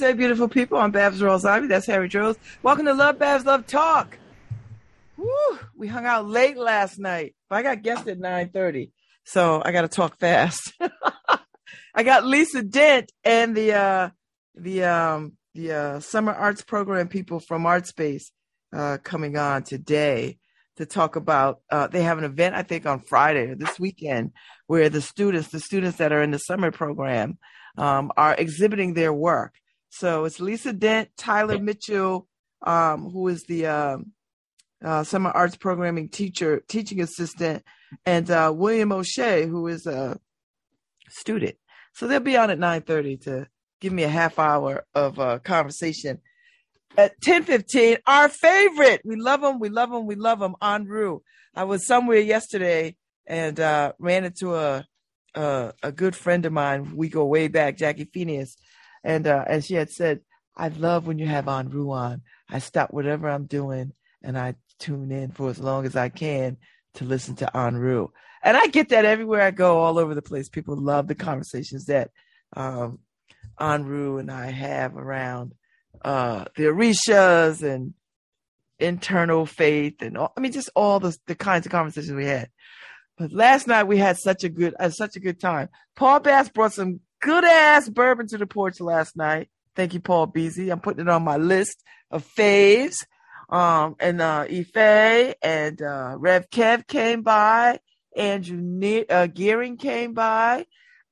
Thursday, beautiful people. I'm Babz Ivy. That's Harry Droz. Welcome to Love Babz Love Talk. Woo! We hung out late last night. I got guests at 9:30, so I got to talk fast. I got Lisa Dent and the uh, the um, the uh, summer arts program people from ArtSpace uh, coming on today to talk about. Uh, they have an event, I think, on Friday or this weekend, where the students, the students that are in the summer program, um, are exhibiting their work. So it's Lisa Dent, Tyler Mitchell, um, who is the um, uh, summer arts programming teacher, teaching assistant, and uh, William O'Shea, who is a student. So they'll be on at 9:30 to give me a half hour of uh, conversation. At 10:15, our favorite, we love him, we love him, we love him, Andrew. I was somewhere yesterday and uh, ran into a, a, a good friend of mine. We go way back, Jackie Phineas, and uh, and she had said, "I love when you have on on. I stop whatever I'm doing and I tune in for as long as I can to listen to Anru." And I get that everywhere I go, all over the place. People love the conversations that um, Anru and I have around uh, the Orishas and internal faith and all, I mean, just all the, the kinds of conversations we had. But last night we had such a good, uh, such a good time. Paul Bass brought some good ass bourbon to the porch last night. Thank you, Paul Beasy. I'm putting it on my list of faves. Um, and, uh, Ife and, uh, Rev Kev came by. Andrew ne- uh, Gearing came by.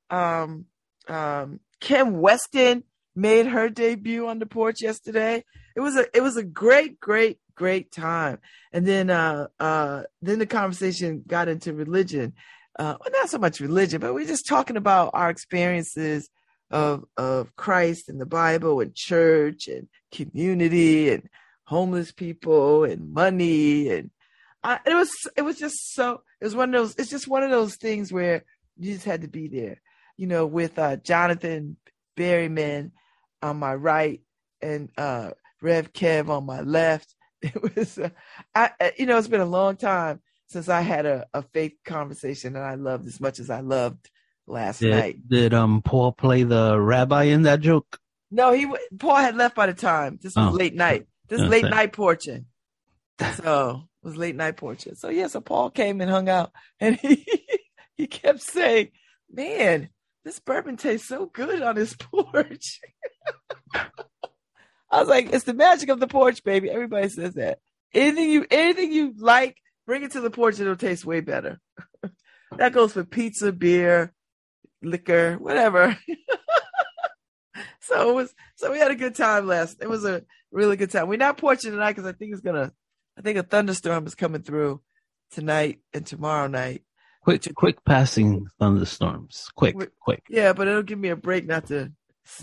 Um, um, Kim Weston made her debut on the porch yesterday. It was a it was a great, great, great time. And then uh uh then the conversation got into religion. Uh well, not so much religion, but we're just talking about our experiences of of Christ and the Bible and church and community and homeless people and money and I, it was it was just so it was one of those it's just one of those things where you just had to be there. You know with uh, jonathan berryman on my right and uh, rev kev on my left. It was uh, i you know it's been a long time since i had a, a faith conversation that i loved as much as i loved last did, night. Did um Paul play the rabbi in that joke? no he paul had left by the time. This was Oh. late night. This late night porching so it was late night porching so yeah so paul came and hung out and he he kept saying man this bourbon tastes so good on this porch. I was like it's the magic of the porch baby. Everybody says that. Anything you anything you like bring it to the porch it'll taste way better that goes for pizza beer liquor whatever so it was so we had a good time last it was a really good time we're not porching tonight because i think it's gonna i think a thunderstorm is coming through tonight and tomorrow night Quick, quick passing thunderstorms. Quick, quick. yeah but it'll give me a break not to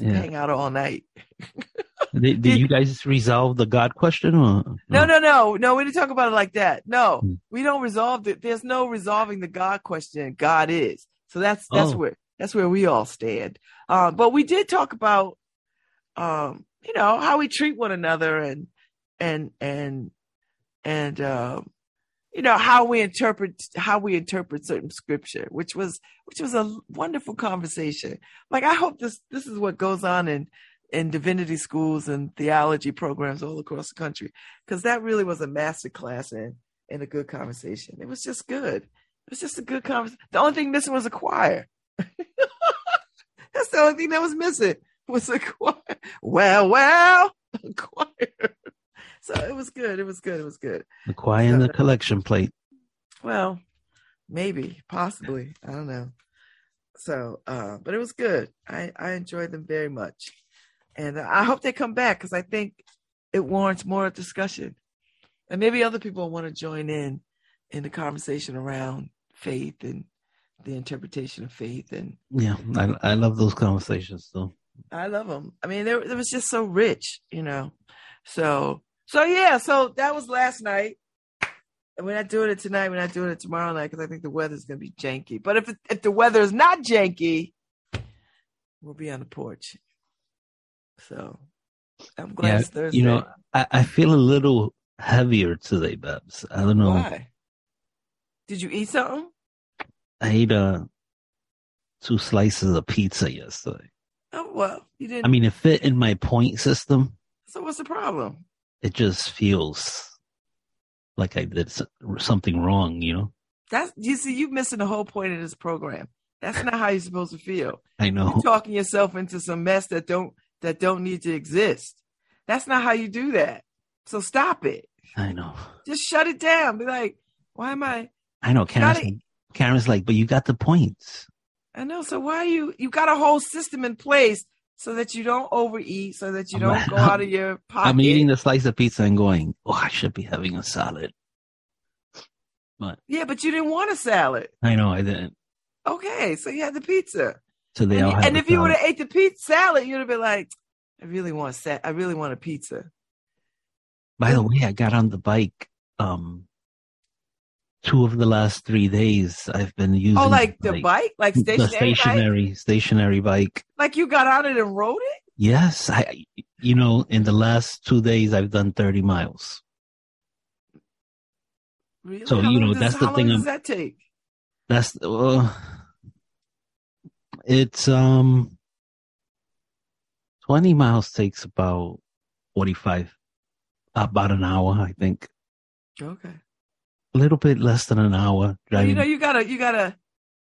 Yeah. hang out all night Did, did you guys resolve the God question? Or? no no no no we didn't talk about it like that no Hmm. we don't resolve it there's no resolving the god question god is so that's that's Oh. where that's where we all stand um but we did talk about um you know how we treat one another and and and and um you know how we interpret how we interpret certain scripture which was which was a wonderful conversation like i hope this this is what goes on in in divinity schools and theology programs all across the country because that really was a master class in in a good conversation it was just good it was just a good conversation the only thing missing was a choir that's the only thing that was missing was a choir well well a choir so it was good it was good it was good The choir and the collection plate. well, maybe, possibly. I don't know. So, uh, but it was good. I, I enjoyed them very much. And I hope they come back because I think it warrants more discussion. And maybe other people want to join in in the conversation around faith and the interpretation of faith. And Yeah, I, I love those conversations though. I love them. I mean, it was just so rich, you know. So, so yeah. So that was last night. And we're not doing it tonight. We're not doing it tomorrow night because I think the weather's gonna be janky. But if if the weather is not janky, we'll be on the porch. So I'm glad Yeah, it's Thursday. you know, I, I feel a little heavier today, Babz. I don't know. why? Did you eat something? I ate uh, two slices of pizza yesterday. Oh well, you didn't. I mean, it fit in my point system. so what's the problem? It just feels like I did something wrong, you know? That's you see, you missing the whole point of this program. That's not how you're supposed to feel. I know. You're talking yourself into some mess that don't that don't need to exist. That's not how you do that. So stop it. I know. Just shut it down. Be like, why am I? I know. Karen's, Gotta- Karen's like, but you got the points. I know. So why are you? You got a whole system in place so that you don't overeat, so that you I'm don't not- go out of your pocket. I'm eating the slice of pizza and going, oh, I should be having a salad. But yeah, but you didn't want a salad. I know I didn't. Okay, so you had the pizza. So they and all and if you would have ate the pizza salad, you'd have been like, I really want sa- I really want a pizza. By the way, I got on the bike. Um, two of the last three days I've been using. Oh, like the bike, like the stationary, bike? stationary stationary bike. Like you got on it and rode it. Yes, I. You know, in the last two days, I've done thirty miles. Really? So, How you know, that's the thing does I'm- that take? That's uh, it's um twenty miles takes about forty five, about an hour, I think. Okay. A little bit less than an hour driving. you know, you gotta, you gotta.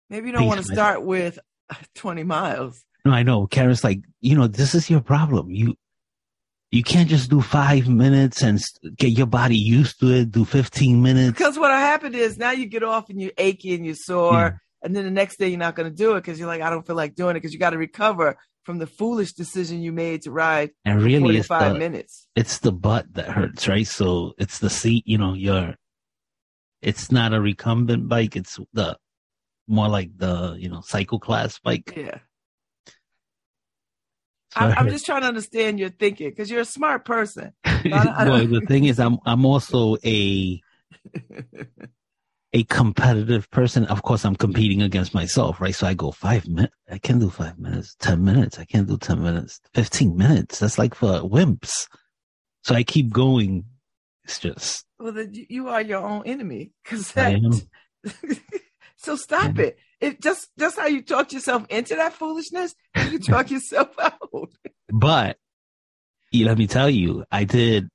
Maybe you don't want to start with twenty miles. no, I know. Karen's like, you know, this is your problem. You you can't just do five minutes and get your body used to it. Do fifteen minutes. Because what happened is now you get off and you're achy and you're sore. And then the next day you're not going to do it because you're like, I don't feel like doing it because you got to recover from the foolish decision you made to ride And really, it's 45 the minutes. it's the butt that hurts, right? So it's the seat, you know, you're, it's not a recumbent bike. It's the more like the, you know, cycle class bike. Yeah. So I, I'm just trying to understand your thinking because you're a smart person. Well, the thing is, I'm, I'm also a, a competitive person. Of course, I'm competing against myself, right? So I go five minutes. I can't do five minutes, 10 minutes. I can't do 10 minutes, 15 minutes. That's like for wimps. So I keep going. It's just, Well, then you- are your own enemy. Cause I am. that, so stop Yeah. it. It just just how you talk yourself into that foolishness, you talk yourself out. But let me tell you, I did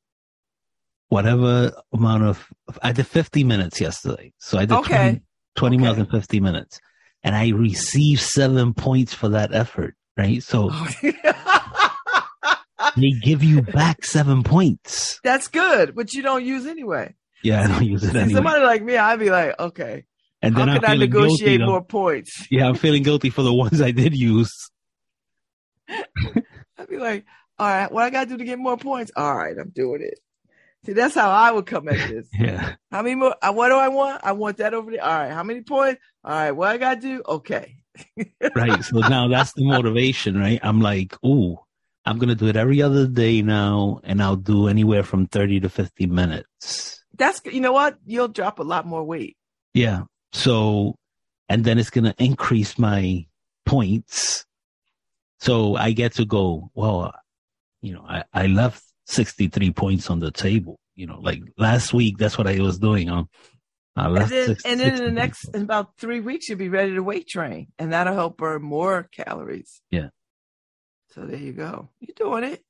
whatever amount of, I did 50 minutes yesterday. So I did Okay. 20, 20 miles Okay. in 50 minutes. And I received seven points for that effort, right? So oh, they give you back seven points. That's good, but you don't use anyway. Yeah, I don't use it anyway. somebody like me, I'd be like, okay, and then how can I negotiate guilty. more points? Yeah, I'm feeling guilty for the ones I did use. I'd be like, all right, what I got to do to get more points? All right, I'm doing it. See, that's how I would come at this. Yeah. How many more? uh, What do I want? I want that over there. All right, how many points? All right, what I got to do? Okay. Right. So now that's the motivation, right? I'm like, ooh, I'm going to do it every other day now, and I'll do anywhere from 30 to 50 minutes. That's you know what? You'll drop a lot more weight. Yeah. So, and then it's going to increase my points. So I get to go, well, you know, I, I left 63 points on the table. You know, like last week, that's what I was doing. Um, I And then, six- and then in the 63 next in about three weeks, you'll be ready to weight train, and that'll help burn more calories. Yeah. So there you go. You're doing it.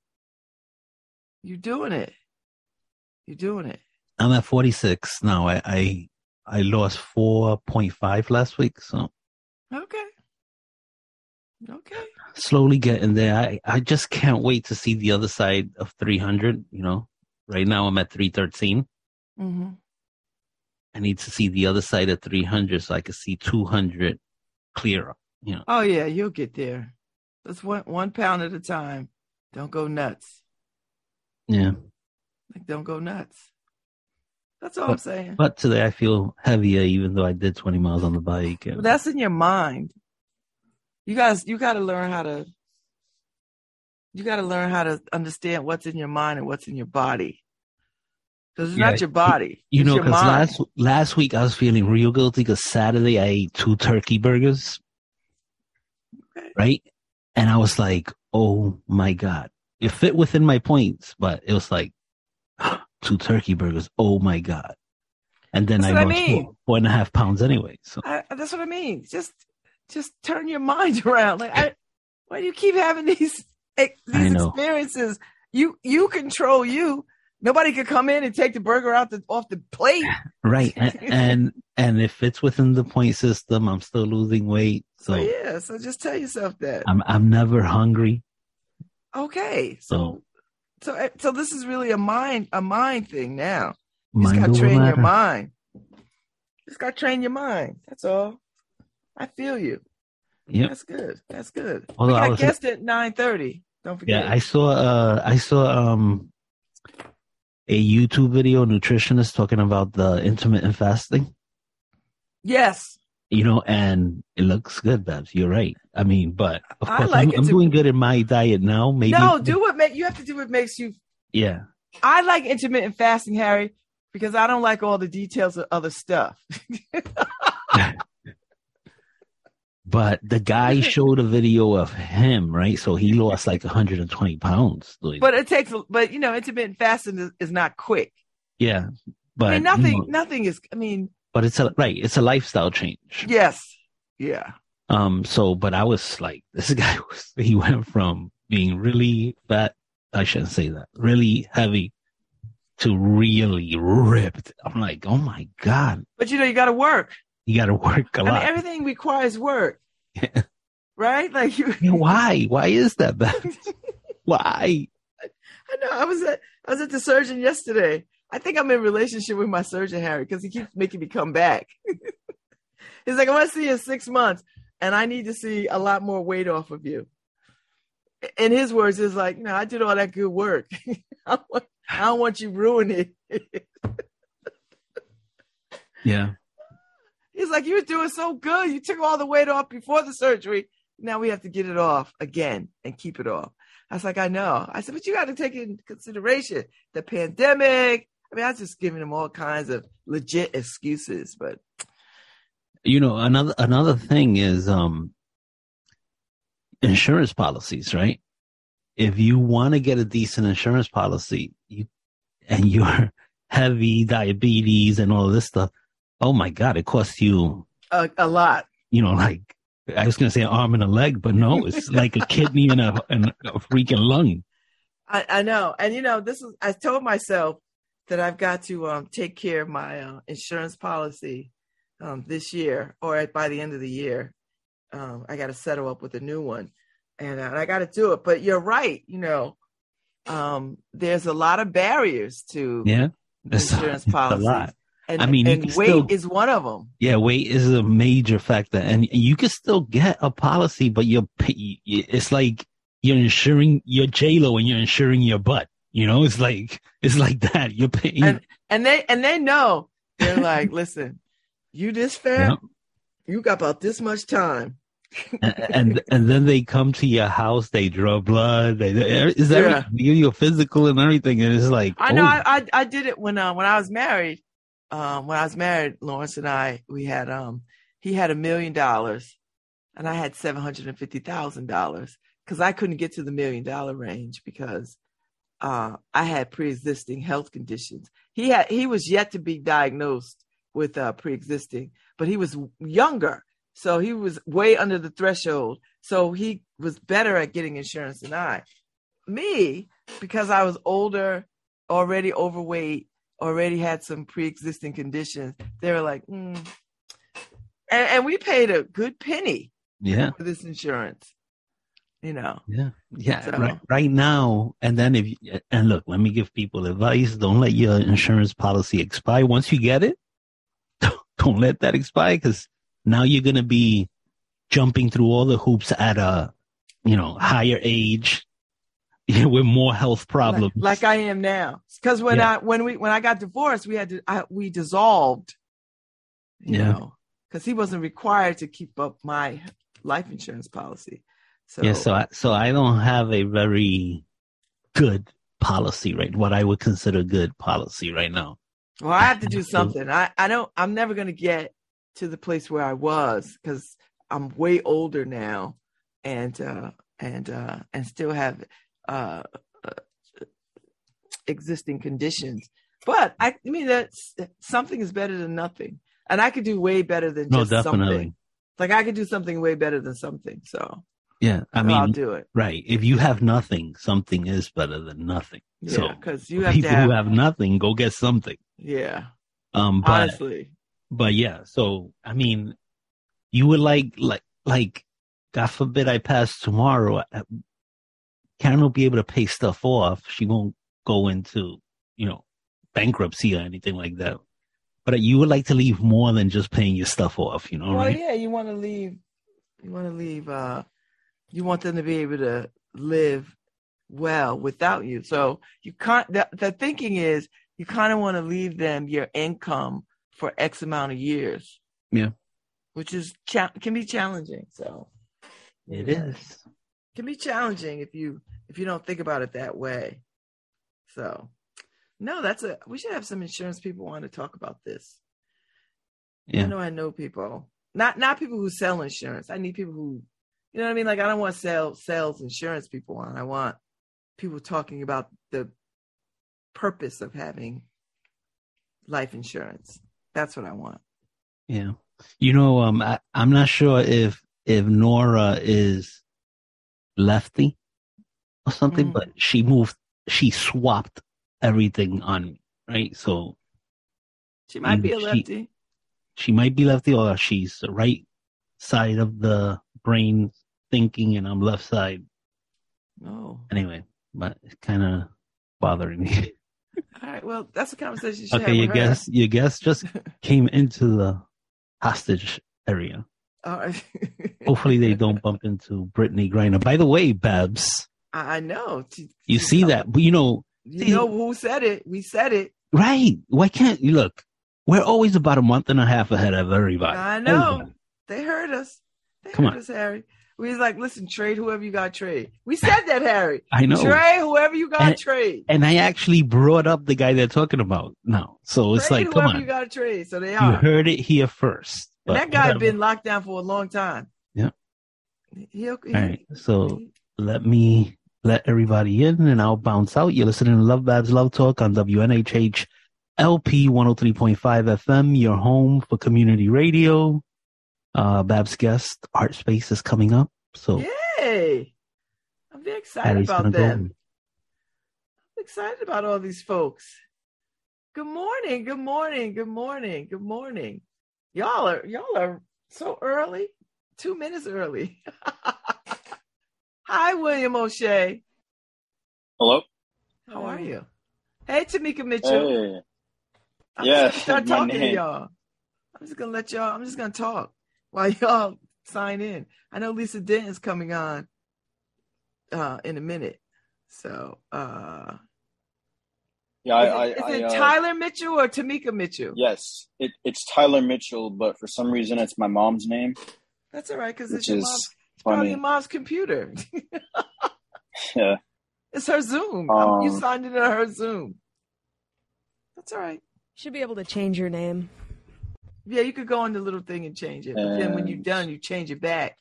You're doing it. You're doing it. I'm at 46 now. I, I, I lost 4.5 last week. So Okay. Okay. slowly getting there. I, I just can't wait to see the other side of 300. You know, right now I'm at 313. hmm I need to see the other side of 300 so I can see 200 clearer. You know, Oh yeah, you'll get there. That's one one pound at a time. Don't go nuts. yeah. Like don't go nuts. That's all I'm saying. But today I feel heavier, even though I did 20 miles on the bike. But that's in your mind. You guys, you got to learn how to. You got to learn how to understand what's in your mind and what's in your body. Because it's Yeah, not your body. you know, because last last week I was feeling real guilty because Saturday I ate two turkey burgers, Okay. right? And I was like, "Oh my god!" It fit within my points, but it was like two turkey burgers. Oh my god! And then That's I what I mean. four, four and a half pounds anyway. So I, that's what I mean. Just, just turn your mind around. Like I, Why do you keep having these eh, these experiences? You you control you. Nobody could come in and take the burger out the off the plate. Right. and, and if it's within the point system, I'm still losing weight. So, so yeah, so just tell yourself that. I'm I'm never hungry. Okay. So so so, eh, so this is really a mind a mind thing now. You just gotta train matter. your mind. Just gotta train your mind. That's all. I feel you. Yeah, that's good. That's good. Although I, I guessed at nine thirty. Don't forget. Yeah, I saw. Uh, I saw um a YouTube video, nutritionist talking about the intermittent fasting. Yes. You know, and it looks good, Babz. You're right. I mean, but of course, like I'm, I'm doing good in my diet now. Maybe no, do what make you have to do what makes you. Yeah. I like intermittent fasting, Harry, because I don't like all the details of other stuff. but the guy showed a video of him, right? So he lost like 120 pounds. But it takes, but you know, intermittent fasting is, is not quick. Yeah, but I mean, nothing, you know, nothing is. I mean, but it's a right. It's a lifestyle change. Yes. Yeah. Um. So, but I was like, this guy was. He went from being really fat. I shouldn't say that. Really heavy to really ripped. I'm like, oh my god. But you know, you got to work. You got to work a I lot. Mean, everything requires work. Yeah. Right? Like you. Why? Why is that bad? why? I know. I was at I was at the surgeon yesterday. I think I'm in relationship with my surgeon Harry because he keeps making me come back. He's like, I want to see you in six months, and I need to see a lot more weight off of you. In his words, is like, you know, I did all that good work. I, want, I don't want you ruining it. yeah. He's like, you were doing so good. You took all the weight off before the surgery. Now we have to get it off again and keep it off. I was like, I know. I said, but you got to take into consideration the pandemic. I mean, I was just giving him all kinds of legit excuses, but you know, another another thing is um insurance policies, right? If you want to get a decent insurance policy, you and you're heavy diabetes and all this stuff, oh my god, it costs you a, a lot. You know, like I was going to say an arm and a leg, but no, it's like a kidney and a, and a freaking lung. I, I, know, and you know, this is. I told myself that I've got to um, take care of my uh, insurance policy um, this year, or by the end of the year. Um, I got to settle up with a new one, and, uh, I got to do it. But you're right. You know, um, there's a lot of barriers to yeah insurance policies. And, I mean, and weight still, is one of them. Yeah, weight is a major factor, and you can still get a policy, but you're it's like you're insuring your J Lo and you're insuring your butt. You know, it's like it's like that. You're paying, and, and they and they know they're like, listen, you this fat, yep. you got about this much time. and, and, and then they come to your house. They draw blood. They, is yeah. everything give you a physical and everything, and it's like I know. Oh. I, I, I did it when uh, when I was married um, when I was married, Lawrence and I, we had um, he had a million dollars, and I had seven hundred and fifty thousand dollars because I couldn't get to the million dollar range because uh, I had pre-existing health conditions. He had he was yet to be diagnosed with uh, pre-existing, but he was younger, so he was way under the threshold. So he was better at getting insurance than I. Me, because I was older, already overweight, already had some pre-existing conditions, they were like, mm. and, and we paid a good penny, yeah, for this insurance. You know, yeah, yeah. So. Right, right now, and then if you, and look, let me give people advice: don't let your insurance policy expire. Once you get it, don't, don't let that expire because now you're gonna be jumping through all the hoops at a you know higher age yeah, with more health problems, like, like I am now. Because when yeah. I when we when I got divorced, we had to I, we dissolved. You yeah. know, because he wasn't required to keep up my life insurance policy. So yeah, so I, so I don't have a very good policy, right? What I would consider good policy right now. Well, I have to do something. I I don't. I'm never going to get to the place where I was because I'm way older now, and uh, and uh, and still have uh, uh, existing conditions. But I, I mean, that something is better than nothing, and I could do way better than just no, definitely. something. Like I could do something way better than something. So Yeah, I So I'll mean, do it. right. If you have nothing, something is better than nothing. Yeah, so because you have people to have, who have nothing, go get something. yeah. Um, but Honestly, but yeah. So I mean, you would like like like, God forbid I pass tomorrow. Karen will be able to pay stuff off. She won't go into you know bankruptcy or anything like that. But you would like to leave more than just paying your stuff off. You know, well, right? yeah, you want to leave. You want to leave. Uh, you want them to be able to live well without you. So you can't. The, the thinking is you kind of want to leave them your income for X amount of years. Yeah. which is cha- can be challenging. So It is. Can be challenging if you if you don't think about it that way. So no, that's a we should have some insurance people on to talk about this. I know I know people. Not not people who sell insurance. I need people who you know what I mean? Like I don't want sell sales insurance people on. I want people talking about the purpose of having life insurance. That's what I want. Yeah. You know, um, I, I'm not sure if if Nora is lefty or something, Mhm. but she moved. She swapped everything on me, right? So She might be a lefty. she might be lefty, or she's the right side of the brain thinking, and I'm left side. Oh. Anyway, but it's kind of bothering me. All right. Well, that's a conversation okay, your guest, your guest just came into the hostage area. All right. Hopefully, they don't bump into Brittney Griner. By the way, Babz, I know. She- you see coming. that? But you know, You know who said it? We said it. right? Why can't you look? We're always about a month and a half ahead of everybody. I know. Everybody. They heard us. They Come heard on. us, Harry. We was like, listen, trade whoever you got trade. We said that, Harry. I know. Trade whoever you got And- trade. And I actually brought up the guy they're talking about now. So it's trade like, come on. you got a trade. So they You heard it here first. But that guy whatever. been locked down for a long time. Yeah. He'll, he, All right. So let me let everybody in and I'll bounce out. You're listening to Love Babz Love Talk on WNHH LP 103.5 FM, your home for community radio. Uh, Babz guest, Art Space is coming up. So Yay. I'm very excited about go. I'm excited about all these folks. Good morning, good morning, good morning, good morning. Y'all are y'all are so early, two minutes early. Hi, William O'Shea. Hello. How are you? Hey, Tamika Mitchell. Hey. I'm Yeah, just gonna start my talking to y'all. I'm just gonna let y'all. I'm just gonna talk while y'all sign in. I know Lisa Dent is coming on uh, in a minute. So, uh, Yeah, is I, it, is I, it uh, Tyler Mitchell or Tamika Mitchell? yes, it, it's Tyler Mitchell, but for some reason it's my mom's name, That's all right because it's your mom's, it's probably your mom's computer. Yeah. it's her Zoom. Um, you signed into her Zoom. That's all right. Should be able to change your name. Yeah, you could go on the little thing and change it. But then when you're done, you change it back.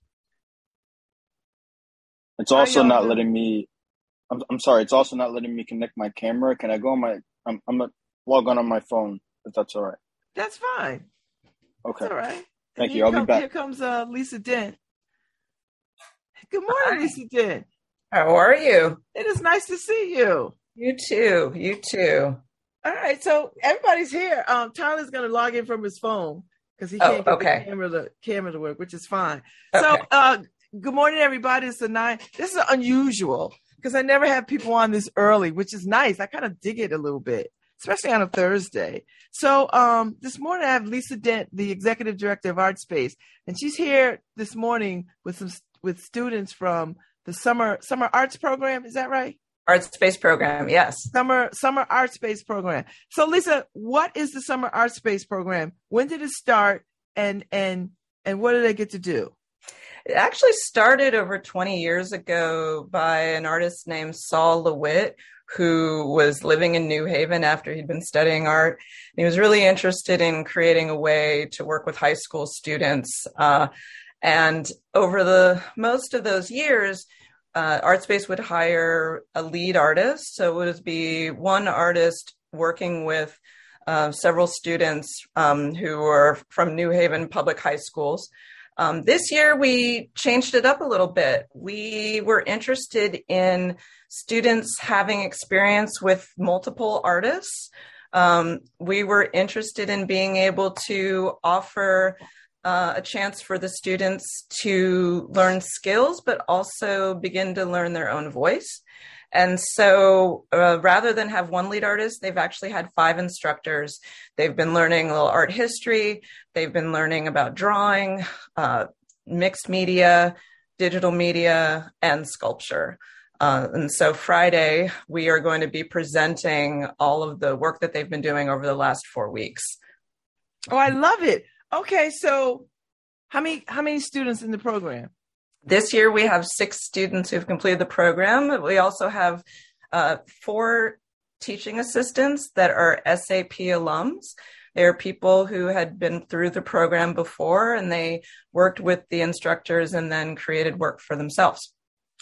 It's also not letting me. I'm, I'm sorry. It's also not letting me connect my camera. Can I go on my? I'm, I'm gonna log on on my phone if that's all right. That's fine. Okay. That's all right. Thank you. I'll be back. Here comes uh, Lisa Dent. Good morning, Lisa Dent. How are you? It is nice to see you. You too. You too. All right, so everybody's here. Um, Tyler's going to log in from his phone because he Oh, can't get okay. the camera to camera to work, which is fine. So, uh, good morning, everybody. It's the nine. This is unusual because I never have people on this early, which is nice. I kind of dig it a little bit, especially on a Thursday. So, um, this morning I have Lisa Dent, the executive director of Art Space, and she's here this morning with some with students from the summer summer arts program. Is that right? Art Space Program. Yes. summer summer art space program. So Lisa, what is the summer art space program? When did it start and and and what do they get to do? It actually started over 20 years ago by an artist named Sol LeWitt, who was living in New Haven after he'd been studying art. And he was really interested in creating a way to work with high school students. Uh, and over the most of those years, uh, ArtSpace would hire a lead artist. So it would be one artist working with uh, several students um, who are from New Haven public high schools. Um, this year, we changed it up a little bit. We were interested in students having experience with multiple artists. Um, we were interested in being able to offer uh, a chance for the students to learn skills, but also begin to learn their own voice. And so uh, rather than have one lead artist, they've actually had five instructors. They've been learning a little art history, they've been learning about drawing, uh, mixed media, digital media, and sculpture. Uh, and so Friday, we are going to be presenting all of the work that they've been doing over the last four weeks. Oh, I love it. Okay, so how many how many students in the program? This year we have six students who've completed the program. We also have uh, four teaching assistants that are SAP alums. They are people who had been through the program before and they worked with the instructors and then created work for themselves.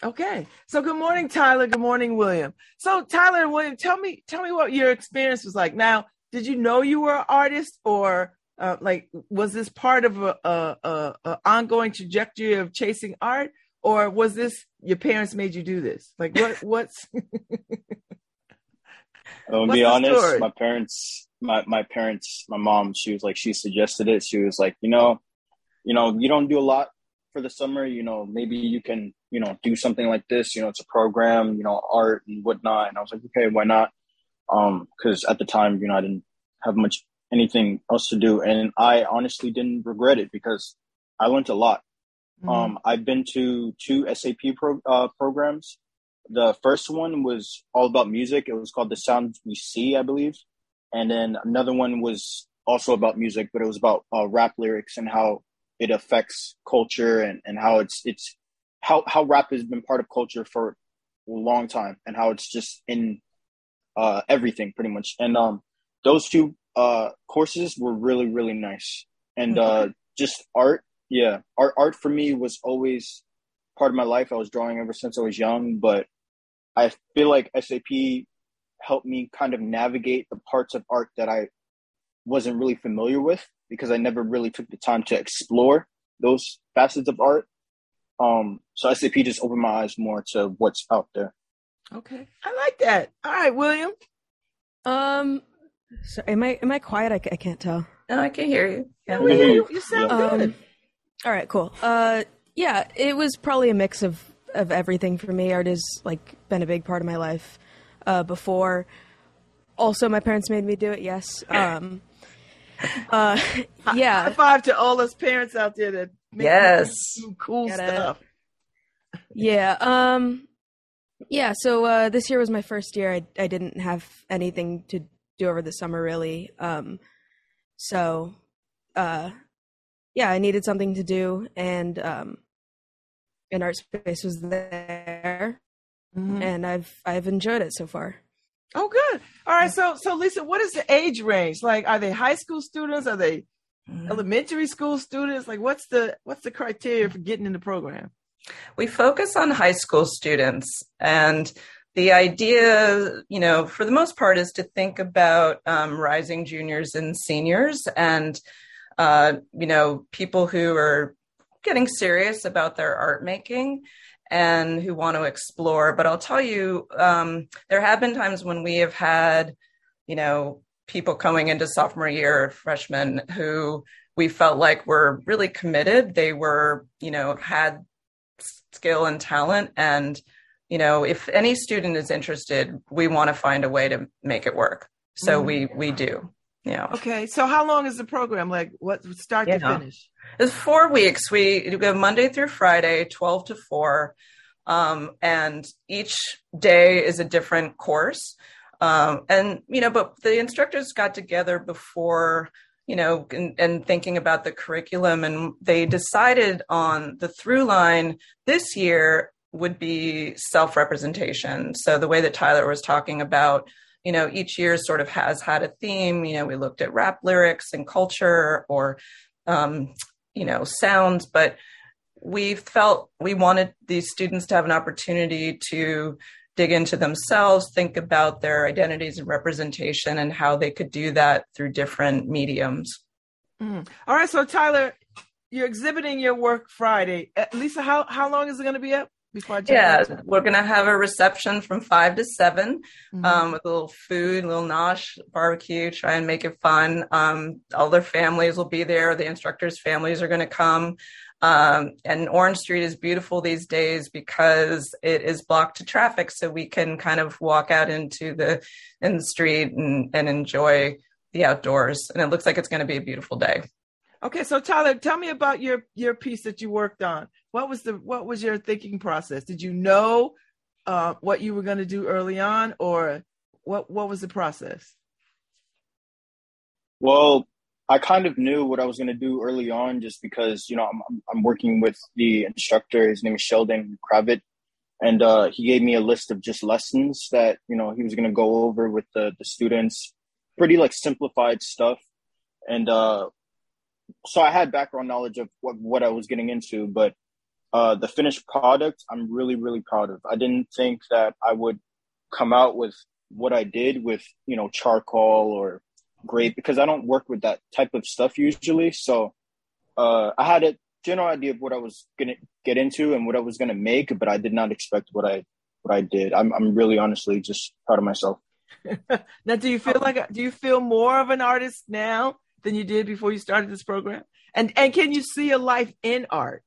Okay. So good morning, Tyler. Good morning, William. So Tyler and William, tell me, tell me what your experience was like. Now, did you know you were an artist or uh, like was this part of a, a, a, a, ongoing trajectory of chasing art? Or was this your parents made you do this? Like what what's I'll be honest story? my parents my, my parents my mom she was like she suggested it. She was like you know you know you don't do a lot for the summer you know maybe you can you know do something like this you know it's a program you know art and whatnot. And i was like okay why not? Um because at the time you know i didn't have much anything else to do. And I honestly didn't regret it because I learned a lot. Mm-hmm. Um, I've been to two SAP pro, uh, programs. The first one was all about music. It was called The Sound We See, I believe. And then another one was also about music, but it was about uh, rap lyrics and how it affects culture and, and how it's it's how how rap has been part of culture for a long time and how it's just in uh, everything pretty much. And um, those two uh, courses were really really nice, and uh, just art. Yeah, art art for me was always part of my life. I was drawing ever since I was young, but I feel like SAP helped me kind of navigate the parts of art that I wasn't really familiar with because I never really took the time to explore those facets of art. Um, so SAP just opened my eyes more to what's out there. Okay, I like that. All right, William. Um, so am I am I quiet? I, I can't tell. No, I can hear you. Yeah. you, you sound um, good. All right, cool. Uh, yeah, it was probably a mix of of everything for me. Art has like been a big part of my life uh, before. Also, my parents made me do it. Yes. Um, uh, yeah. High five to all those parents out there that make yes cool Get stuff. Yeah. Um. Yeah. So uh, this year was my first year. I I didn't have anything to do over the summer really. Um, so, uh, yeah, I needed something to do, and um, an art space was there, mm-hmm. and I've I've enjoyed it so far. Oh, good. All right. So, so Lisa, what is the age range? Like, are they high school students? Are they mm-hmm. elementary school students? Like, what's the what's the criteria for getting in the program? We focus on high school students, and the idea, you know, for the most part, is to think about um, rising juniors and seniors, and uh, you know, people who are getting serious about their art making and who want to explore. But I'll tell you, um, there have been times when we have had, you know, people coming into sophomore year, freshmen who we felt like were really committed. They were, you know, had skill and talent and you know, if any student is interested, we want to find a way to make it work. So mm-hmm. we we do. Yeah. Okay. So how long is the program? Like what start yeah. to finish? It's four weeks. We go Monday through Friday, twelve to four, um, and each day is a different course. Um, and you know, but the instructors got together before you know, and, and, thinking about the curriculum, and they decided on the through line this year would be self representation. So the way that Tyler was talking about, you know, each year sort of has had a theme. You know, we looked at rap lyrics and culture or, um, you know, sounds, but we felt we wanted these students to have an opportunity to dig into themselves, think about their identities and representation and how they could do that through different mediums. Mm. All right. So, Tyler, you're exhibiting your work Friday. Lisa, how how long is it going to be up? Before I yeah, we're gonna have a reception from five to 7 mm-hmm. um, with a little food, a little nosh, barbecue. Try and make it fun. Um, all their families will be there. The instructors' families are gonna come. Um, and Orange Street is beautiful these days because it is blocked to traffic, so we can kind of walk out into the in the street and, and enjoy the outdoors. And it looks like it's going to be a beautiful day. Okay, so Tyler, tell me about your your piece that you worked on. What was the what was your thinking process? Did you know uh, what you were going to do early on, or what what was the process? Well, I kind of knew what I was going to do early on, just because you know I'm I'm working with the instructor. His name is Sheldon Kravit, and uh, he gave me a list of just lessons that you know he was going to go over with the the students. Pretty like simplified stuff, and uh, so I had background knowledge of what, what I was getting into, but uh, the finished product, I'm really, really proud of. I didn't think that I would come out with what I did with, you know, charcoal or grape because I don't work with that type of stuff usually. So uh, I had a general idea of what I was gonna get into and what I was gonna make, but I did not expect what I what I did. I'm I'm really honestly just proud of myself. now, do you feel like do you feel more of an artist now than you did before you started this program? And and can you see a life in art?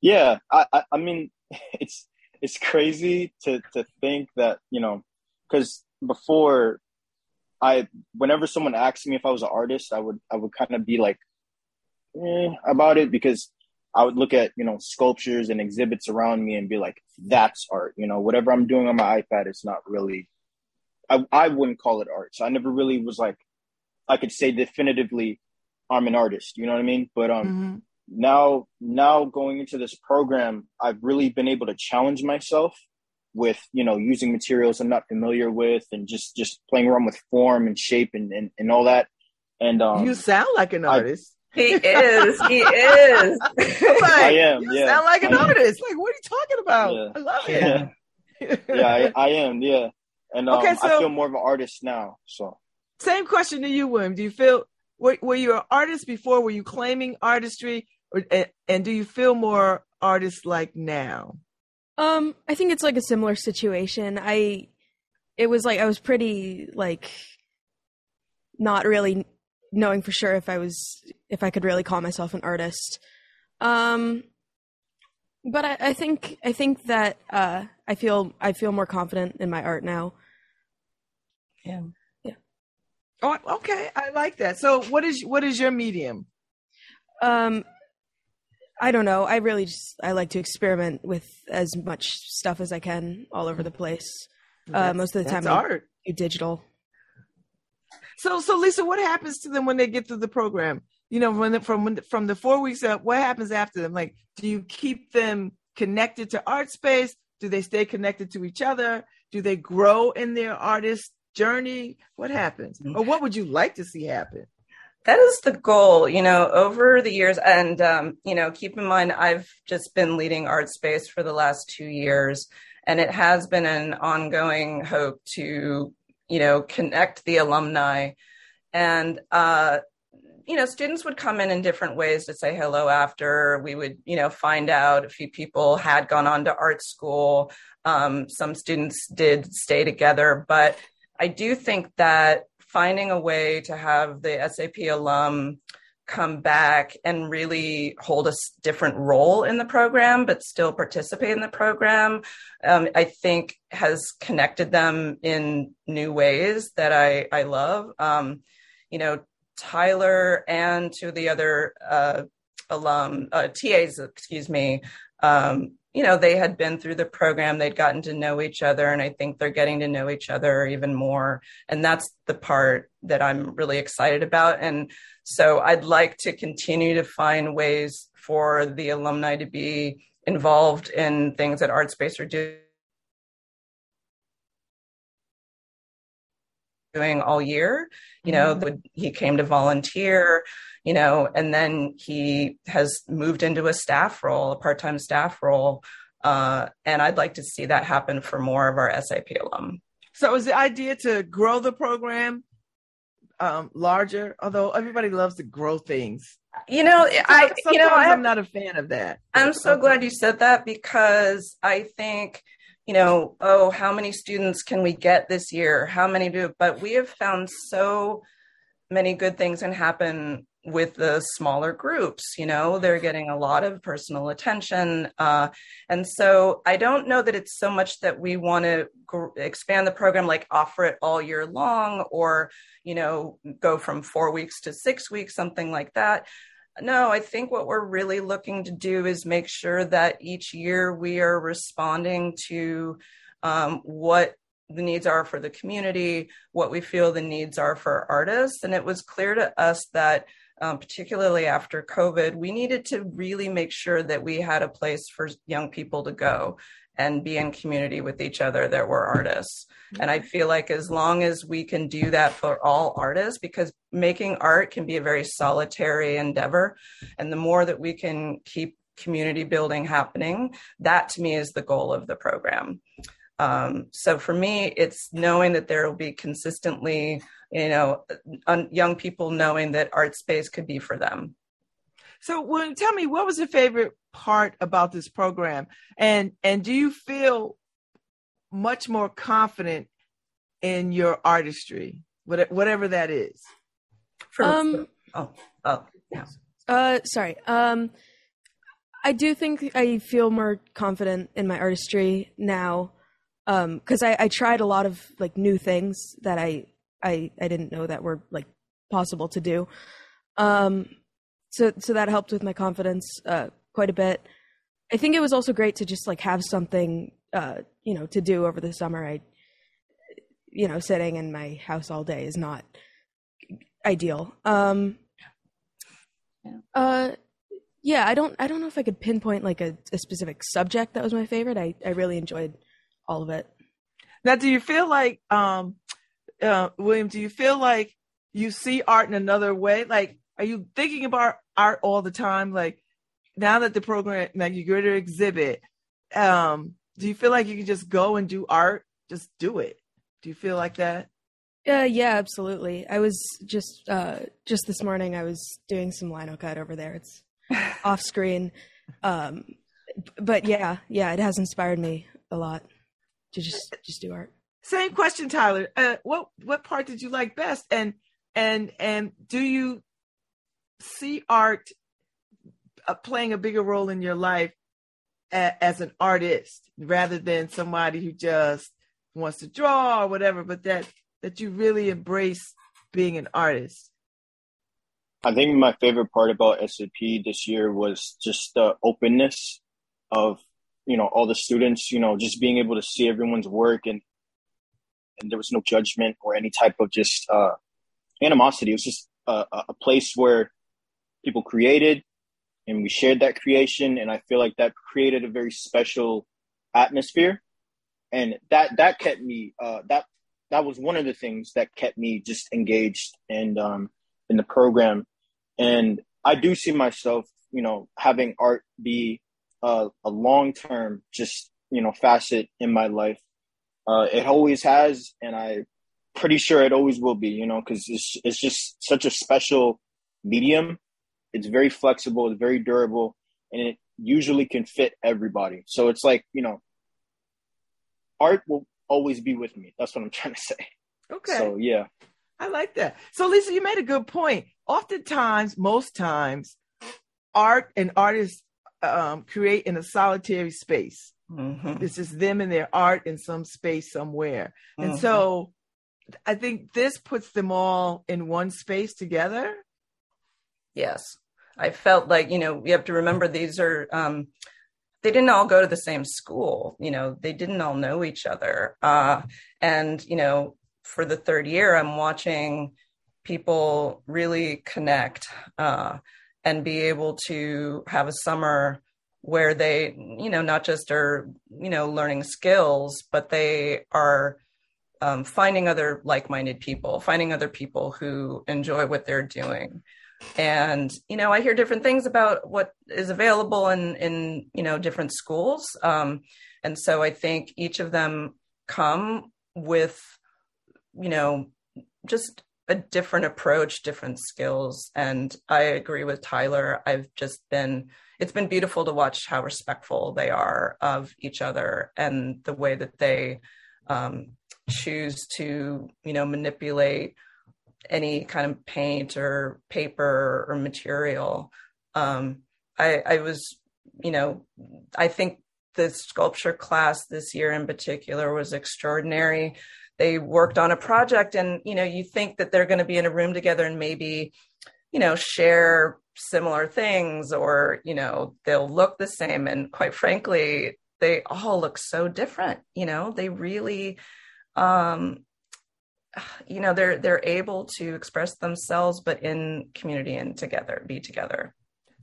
Yeah, I I, I mean it's it's crazy to to think that you know because before I whenever someone asked me if I was an artist, I would I would kind of be like eh, about it because I would look at you know sculptures and exhibits around me and be like, that's art. You know, whatever I'm doing on my iPad is not really. I I wouldn't call it art. So I never really was like I could say definitively I'm an artist. You know what I mean? But um, mm-hmm. now now going into this program, I've really been able to challenge myself with you know using materials I'm not familiar with and just just playing around with form and shape and and, and all that. And um, you sound like an artist. I, he is. He is. like, I am. You yeah. sound like an artist. Like, what are you talking about? Yeah. I love it. Yeah, yeah I, I am. Yeah. And um, okay, so, I feel more of an artist now. So same question to you, William. Do you feel were, were you an artist before? Were you claiming artistry, or, and, and do you feel more artist like now? Um, I think it's like a similar situation. I, it was like I was pretty like, not really knowing for sure if I was if I could really call myself an artist. Um, but I, I think I think that uh, I feel I feel more confident in my art now. Yeah. Oh, okay. I like that. So, what is what is your medium? Um, I don't know. I really just I like to experiment with as much stuff as I can all over the place. Uh, most of the time, art. I do digital. So, so Lisa, what happens to them when they get through the program? You know, when the, from when, from the four weeks up, what happens after them? Like, do you keep them connected to art space? Do they stay connected to each other? Do they grow in their artist journey? What happens? Mm-hmm. Or what would you like to see happen? That is the goal, you know, over the years. And, um, you know, keep in mind, I've just been leading art space for the last two years. And it has been an ongoing hope to, you know, connect the alumni. And, uh, you know, students would come in in different ways to say hello after. We would, you know, find out a few people had gone on to art school. Um, some students did stay together, but I do think that finding a way to have the SAP alum come back and really hold a different role in the program, but still participate in the program, um, I think has connected them in new ways that I, I love. Um, you know, Tyler and to the other uh, alum, uh, TAs, excuse me, um, you know, they had been through the program, they'd gotten to know each other, and I think they're getting to know each other even more. And that's the part that I'm really excited about. And so I'd like to continue to find ways for the alumni to be involved in things that ArtSpace are doing. Doing all year you know mm-hmm. he came to volunteer you know, and then he has moved into a staff role, a part time staff role. Uh, and I'd like to see that happen for more of our SAP alum. So, is the idea to grow the program um, larger? Although everybody loves to grow things, You know, I Sometimes you know I, I'm not a fan of that. I'm so glad you said that because I think you know, oh, how many students can we get this year? How many do? But we have found so many good things can happen with the smaller groups you know they're getting a lot of personal attention uh, and so i don't know that it's so much that we want to gr- expand the program like offer it all year long or you know go from four weeks to six weeks something like that no i think what we're really looking to do is make sure that each year we are responding to um, what the needs are for the community, what we feel the needs are for artists. And it was clear to us that um, particularly after COVID, we needed to really make sure that we had a place for young people to go and be in community with each other that were artists. And I feel like as long as we can do that for all artists, because making art can be a very solitary endeavor. And the more that we can keep community building happening, that to me is the goal of the program. Um, so for me, it's knowing that there will be consistently you know, young people knowing that art space could be for them. So, well, tell me, what was your favorite part about this program, and and do you feel much more confident in your artistry, whatever that is? For, um, oh, oh, yeah. Uh, sorry. Um, I do think I feel more confident in my artistry now um because I, I tried a lot of like new things that I I I didn't know that were like possible to do. Um, so so that helped with my confidence uh, quite a bit. I think it was also great to just like have something uh, you know to do over the summer. I you know sitting in my house all day is not ideal. Um, yeah. Uh, yeah, I don't I don't know if I could pinpoint like a, a specific subject that was my favorite. I I really enjoyed all of it. Now, do you feel like um uh, William, do you feel like you see art in another way? Like, are you thinking about art all the time? Like, now that the program, like you go to exhibit, um, do you feel like you can just go and do art? Just do it. Do you feel like that? Yeah, uh, yeah, absolutely. I was just uh, just this morning. I was doing some Linocut over there. It's off screen, um, but yeah, yeah, it has inspired me a lot to just just do art. Same question, Tyler. Uh, what what part did you like best? And and and do you see art playing a bigger role in your life a, as an artist rather than somebody who just wants to draw or whatever, but that that you really embrace being an artist? I think my favorite part about SAP this year was just the openness of you know all the students. You know, just being able to see everyone's work and and there was no judgment or any type of just uh, animosity. It was just a, a place where people created and we shared that creation. And I feel like that created a very special atmosphere. And that, that kept me, uh, that, that was one of the things that kept me just engaged and, um, in the program. And I do see myself, you know, having art be a, a long term, just, you know, facet in my life uh, it always has, and I pretty sure it always will be. You know, because it's it's just such a special medium. It's very flexible. It's very durable, and it usually can fit everybody. So it's like you know, art will always be with me. That's what I'm trying to say. Okay. So yeah. I like that. So Lisa, you made a good point. Oftentimes, most times, art and artists um, create in a solitary space. Mm-hmm. It's just them and their art in some space somewhere. Mm-hmm. And so I think this puts them all in one space together. Yes. I felt like, you know, you have to remember these are, um, they didn't all go to the same school. You know, they didn't all know each other. Uh, and, you know, for the third year, I'm watching people really connect uh, and be able to have a summer where they, you know, not just are, you know, learning skills, but they are um, finding other like-minded people, finding other people who enjoy what they're doing. And you know, I hear different things about what is available in in you know different schools, um, and so I think each of them come with, you know, just a different approach, different skills. And I agree with Tyler. I've just been, it's been beautiful to watch how respectful they are of each other and the way that they um, choose to, you know, manipulate any kind of paint or paper or material. Um, I, I was, you know, I think the sculpture class this year in particular was extraordinary. They worked on a project, and you know, you think that they're going to be in a room together and maybe, you know, share similar things, or you know, they'll look the same. And quite frankly, they all look so different. You know, they really, um, you know, they're they're able to express themselves, but in community and together, be together.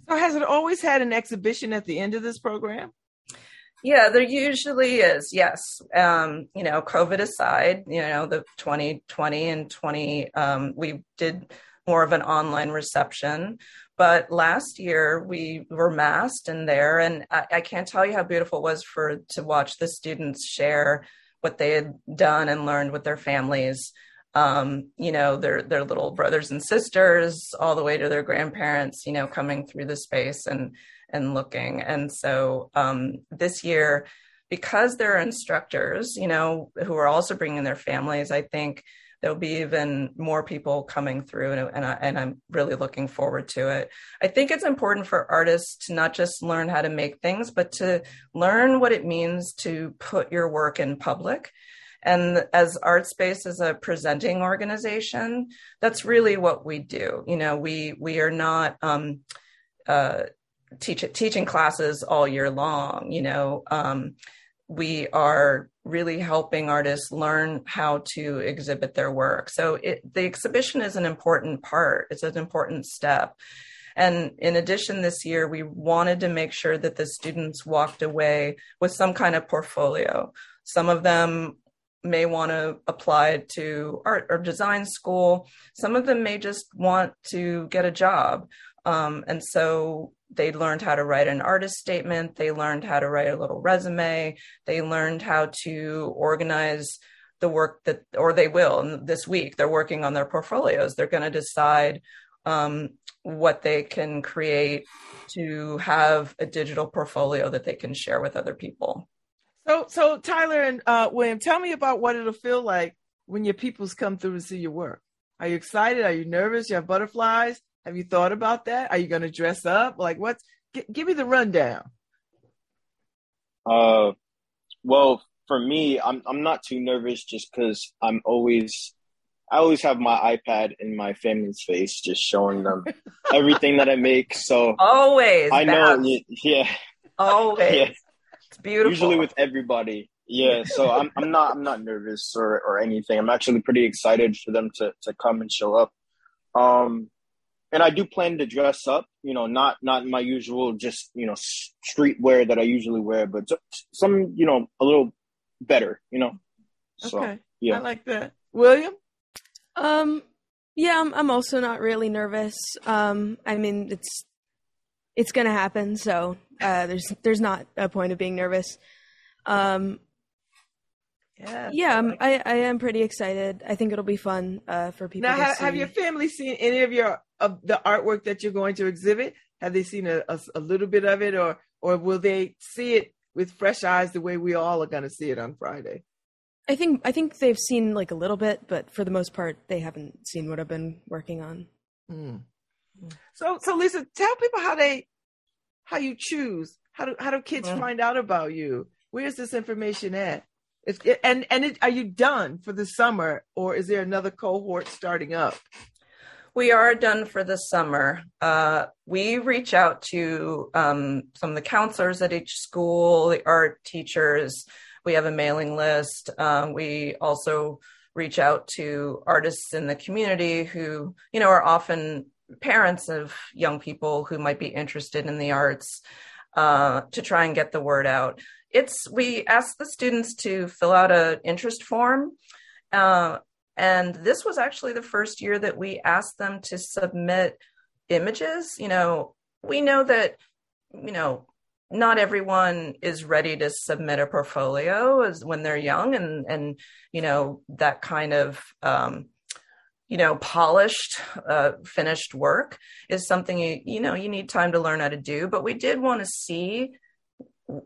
So, has it always had an exhibition at the end of this program? Yeah, there usually is. Yes. Um, you know, COVID aside, you know, the 2020 and 20, um, we did more of an online reception. But last year we were masked in there, and I, I can't tell you how beautiful it was for to watch the students share what they had done and learned with their families. Um, you know, their their little brothers and sisters, all the way to their grandparents. You know, coming through the space and and looking. And so um, this year, because there are instructors, you know, who are also bringing their families, I think there'll be even more people coming through and, and, I, and i'm really looking forward to it. I think it's important for artists to not just learn how to make things but to learn what it means to put your work in public. And as artspace is a presenting organization that's really what we do. You know we we are not um, uh, teach teaching classes all year long you know um, we are really helping artists learn how to exhibit their work. So it, the exhibition is an important part. It's an important step. And in addition this year we wanted to make sure that the students walked away with some kind of portfolio. Some of them may want to apply to art or design school. Some of them may just want to get a job um, and so they learned how to write an artist statement. They learned how to write a little resume. They learned how to organize the work that or they will this week they're working on their portfolios. They're going to decide um, what they can create to have a digital portfolio that they can share with other people. So so tyler and uh, william tell me about what it'll feel like when your peoples come through and see your work. Are you excited? Are you nervous? You have butterflies have you thought about that? Are you going to dress up? Like, what's? G- give me the rundown. Uh, well, for me, I'm I'm not too nervous just because I'm always I always have my iPad in my family's face, just showing them everything that I make. So always, I know, yeah, always. Yeah. It's beautiful. Usually with everybody, yeah. So I'm I'm not I'm not nervous or or anything. I'm actually pretty excited for them to to come and show up. Um, and I do plan to dress up. You know, not not my usual just you know street wear that I usually wear, but some you know a little better. You know. So, okay. Yeah. I like that. William. Um. Yeah, I'm. I'm also not really nervous. Um. I mean, it's it's gonna happen. So uh, there's there's not a point of being nervous. Um. Yeah, yeah, I'm, I I am pretty excited. I think it'll be fun uh, for people. Now, have, have, your family seen any of your of the artwork that you're going to exhibit? Have they seen a, a, a little bit of it, or or will they see it with fresh eyes the way we all are going to see it on Friday? I think I think they've seen like a little bit, but for the most part, they haven't seen what I've been working on. Mm. So, so Lisa, tell people how they how you choose. How do how do kids mm. find out about you? Where's this information at? It's, and and it, are you done for the summer, or is there another cohort starting up? We are done for the summer. Uh, we reach out to um, some of the counselors at each school, the art teachers. We have a mailing list. Um, we also reach out to artists in the community who, you know, are often parents of young people who might be interested in the arts uh, to try and get the word out it's we ask the students to fill out an interest form uh, and this was actually the first year that we asked them to submit images. You know we know that you know not everyone is ready to submit a portfolio as when they're young and and you know that kind of um, you know polished uh, finished work is something you you know you need time to learn how to do. But we did want to see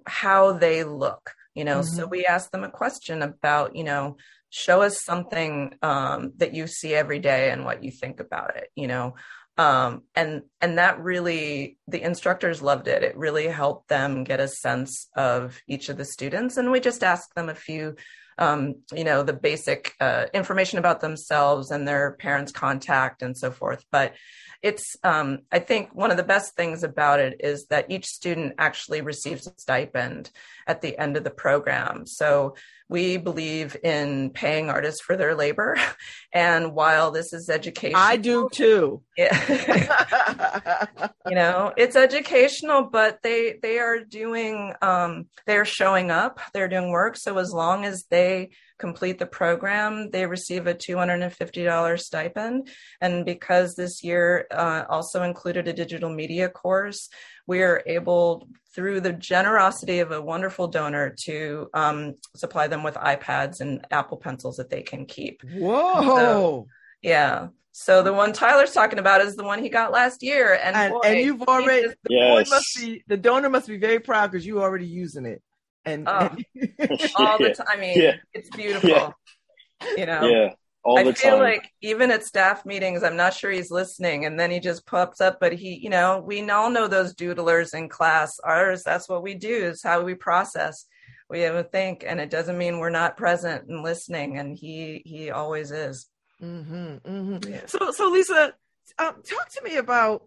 how they look you know. Mm-hmm. so we asked them a question about you know show us something um, that you see every day and what you think about it you know um, and and that really the instructors loved it it really helped them get a sense of each of the students and we just asked them a few um, you know, the basic uh, information about themselves and their parents' contact and so forth. But it's, um, I think, one of the best things about it is that each student actually receives a stipend at the end of the program. So we believe in paying artists for their labor. And while this is education, I do too. Yeah. you know, it's educational, but they they are doing um, they're showing up, they're doing work. So as long as they complete the program, they receive a $250 stipend. And because this year uh, also included a digital media course, we are able, through the generosity of a wonderful donor, to um, supply them with iPads and Apple Pencils that they can keep. Whoa. So, yeah. So the one Tyler's talking about is the one he got last year, and and, boy, and you've already the yes. must be the donor must be very proud because you're already using it and, oh, and all the time. I mean, yeah. it's beautiful. Yeah. You know, yeah. All I the feel time. like even at staff meetings, I'm not sure he's listening, and then he just pops up. But he, you know, we all know those doodlers in class. Ours, that's what we do. Is how we process. We have a think, and it doesn't mean we're not present and listening. And he, he always is. Mm-hmm, mm-hmm. Yeah. So, so Lisa, um, talk to me about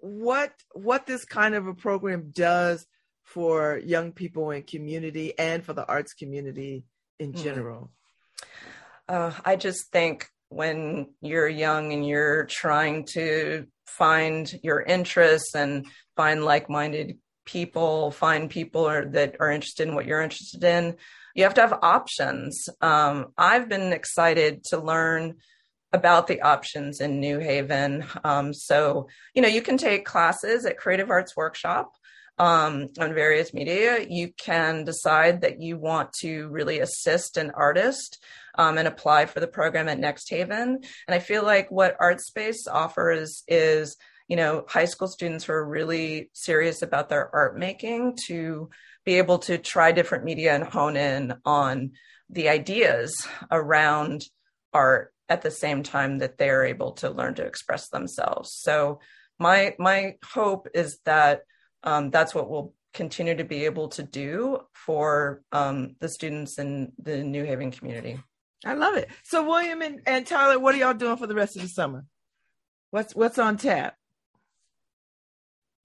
what what this kind of a program does for young people in community and for the arts community in hmm. general? Uh, I just think when you're young and you're trying to find your interests and find like-minded people, find people that are interested in what you're interested in, you have to have options. Um, I've been excited to learn about the options in New Haven. Um, so, you know, you can take classes at Creative Arts Workshop um, on various media, you can decide that you want to really assist an artist um, and apply for the program at Next Haven. And I feel like what ArtSpace offers is, you know, high school students who are really serious about their art making to be able to try different media and hone in on the ideas around art at the same time that they're able to learn to express themselves. So my my hope is that um, that's what we'll continue to be able to do for um, the students in the New Haven community. I love it. So, William and, and Tyler, what are y'all doing for the rest of the summer? What's what's on tap?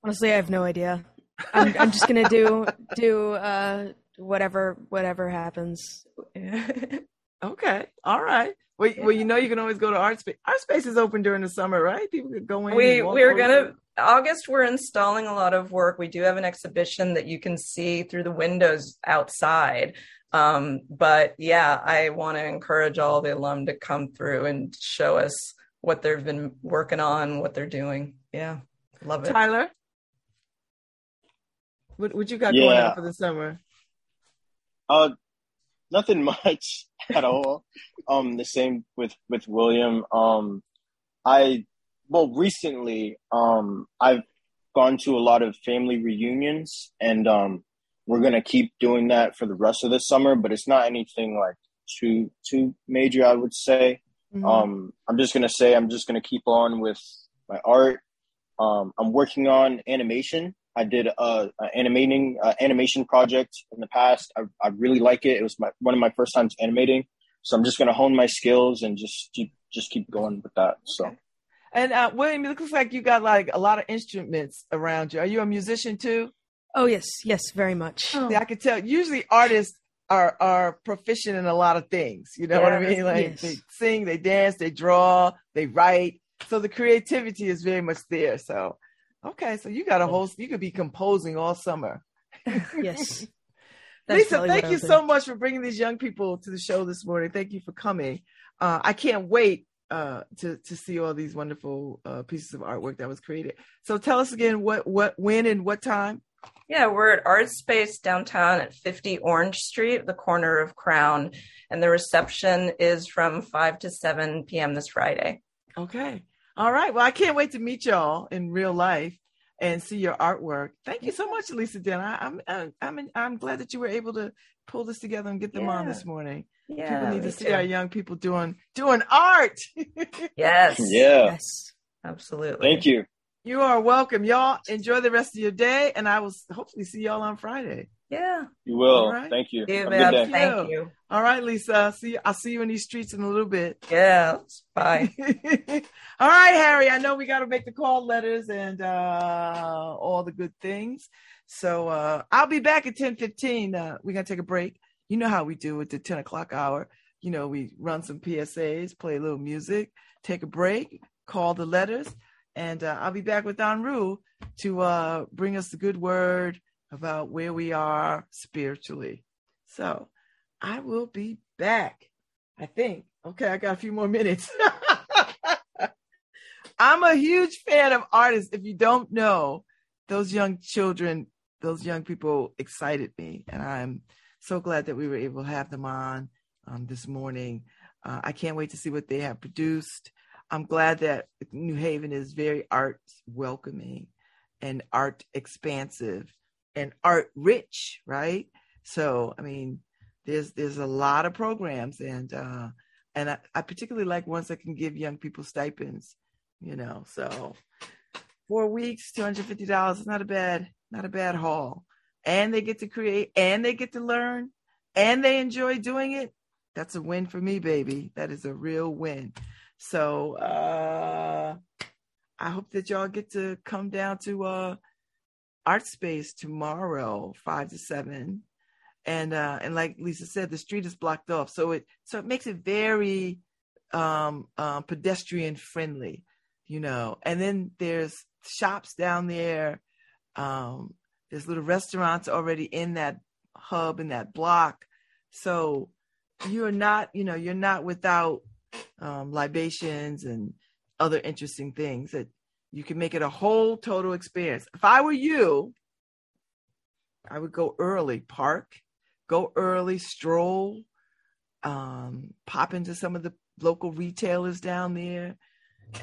Honestly, I have no idea. I'm, I'm just gonna do do uh, whatever whatever happens. okay, all right. Well, well, you know you can always go to art space. Art space is open during the summer, right? People could go in. We we're gonna August, we're installing a lot of work. We do have an exhibition that you can see through the windows outside. Um, but yeah, I want to encourage all the alum to come through and show us what they've been working on, what they're doing. Yeah, love it. Tyler, what what you got yeah. going on for the summer? Uh, nothing much at all. um, the same with with William. Um, I well, recently, um, I've gone to a lot of family reunions, and um, we're gonna keep doing that for the rest of the summer. But it's not anything like too too major, I would say. Mm-hmm. Um, I'm just gonna say I'm just gonna keep on with my art. Um, I'm working on animation. I did a, a animating uh, animation project in the past. I, I really like it. It was my one of my first times animating, so I'm just gonna hone my skills and just keep just keep going with that. So. And uh, William, it looks like you got like a lot of instruments around you. Are you a musician too? Oh yes, yes, very much. Oh. I can tell. Usually, artists are are proficient in a lot of things. You know what I mean? Like yes. they sing, they dance, they draw, they write. So the creativity is very much there. So, okay, so you got a whole. You could be composing all summer. yes. Lisa, thank you so much for bringing these young people to the show this morning. Thank you for coming. Uh, I can't wait uh, to to see all these wonderful uh, pieces of artwork that was created. So tell us again what what when and what time Yeah, we're at Art Space downtown at 50 Orange Street, the corner of Crown, and the reception is from 5 to 7 p.m. this Friday. Okay. All right. Well, I can't wait to meet y'all in real life and see your artwork. Thank you so much, Lisa Dent. I, am I'm uh, I'm I'm glad that you were able to pull this together and get them yeah. on this morning. Yeah, people need to see too. our young people doing doing art. yes. Yeah. Yes. Absolutely. Thank you. You are welcome. Y'all enjoy the rest of your day, and I will hopefully see y'all on Friday. Yeah. You will. Right. Thank you. Yeah, Thank, Thank you. All right, Lisa. See I'll see you in these streets in a little bit. Yeah. Bye. all right, Harry. I know we gotta make the call letters and uh all the good things. So uh I'll be back at 10 15. Uh, we're gonna take a break. You know how we do at the 10 o'clock hour. You know, we run some PSAs, play a little music, take a break, call the letters, and uh, I'll be back with Anru to uh, bring us the good word about where we are spiritually. So I will be back. I think. Okay, I got a few more minutes. I'm a huge fan of artists. If you don't know, those young children, those young people excited me. And I'm so glad that we were able to have them on um, this morning. Uh, I can't wait to see what they have produced. I'm glad that New Haven is very art welcoming and art expansive and art rich, right? So, I mean, there's there's a lot of programs and uh and I, I particularly like ones that can give young people stipends, you know. So four weeks, two hundred fifty dollars is not a bad not a bad haul. And they get to create and they get to learn and they enjoy doing it. That's a win for me, baby. That is a real win. So uh, I hope that y'all get to come down to uh, Art Space tomorrow, five to seven. And uh, and like Lisa said, the street is blocked off, so it so it makes it very um, um, pedestrian friendly, you know. And then there's shops down there. Um, there's little restaurants already in that hub in that block, so you're not, you know, you're not without um, libations and other interesting things that you can make it a whole total experience. If I were you, I would go early, park, go early, stroll, um, pop into some of the local retailers down there.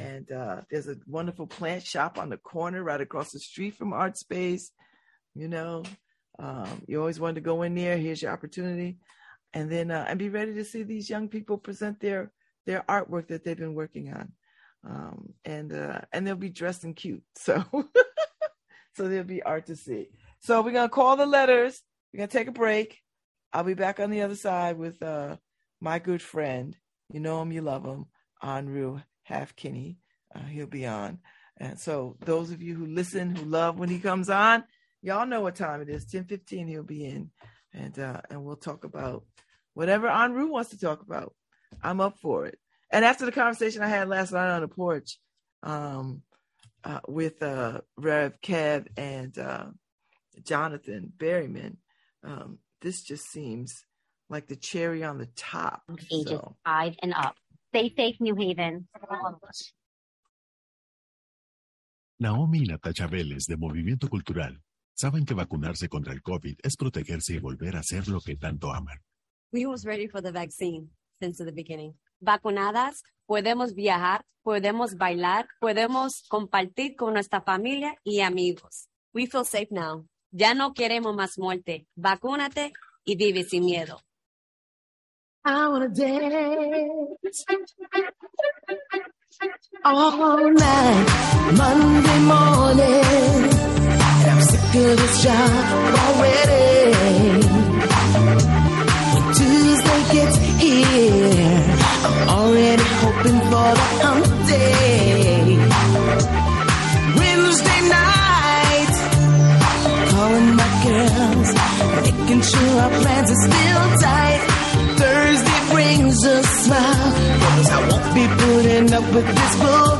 And uh, there's a wonderful plant shop on the corner right across the street from Art Space. You know, um, you always wanted to go in there. Here's your opportunity. And then uh, and be ready to see these young people present their their artwork that they've been working on. Um, and uh, and they'll be dressed in cute. So so there'll be art to see. So we're gonna call the letters. We're gonna take a break. I'll be back on the other side with uh, my good friend. You know him, you love him, Anru Half Kinney. Uh, he'll be on. And so those of you who listen, who love when he comes on, y'all know what time it is. 10:15 he'll be in. And uh, and we'll talk about whatever Anru wants to talk about. I'm up for it. And after the conversation I had last night on the porch um, uh, with uh, Rev Kev and uh, Jonathan Berryman, um, this just seems like the cherry on the top. Ages so. five and up. Stay safe, New Haven. Naomi y Natacha Vélez de Movimiento Cultural saben que vacunarse contra el COVID es protegerse y volver a ser lo que tanto aman. We was ready for the vaccine since the beginning. Vacunadas, podemos viajar, podemos bailar, podemos compartir con nuestra familia y amigos. We feel safe now. Ya no queremos más muerte. Vacúnate y vive sin miedo. I wanna dance all night, Monday morning. I'm sick of this job already. Tuesday gets here, Already hoping for the hump day. Wednesday night, calling my girls, making sure our plans are still tight. Thursday brings a smile, cause I won't be putting up with this bull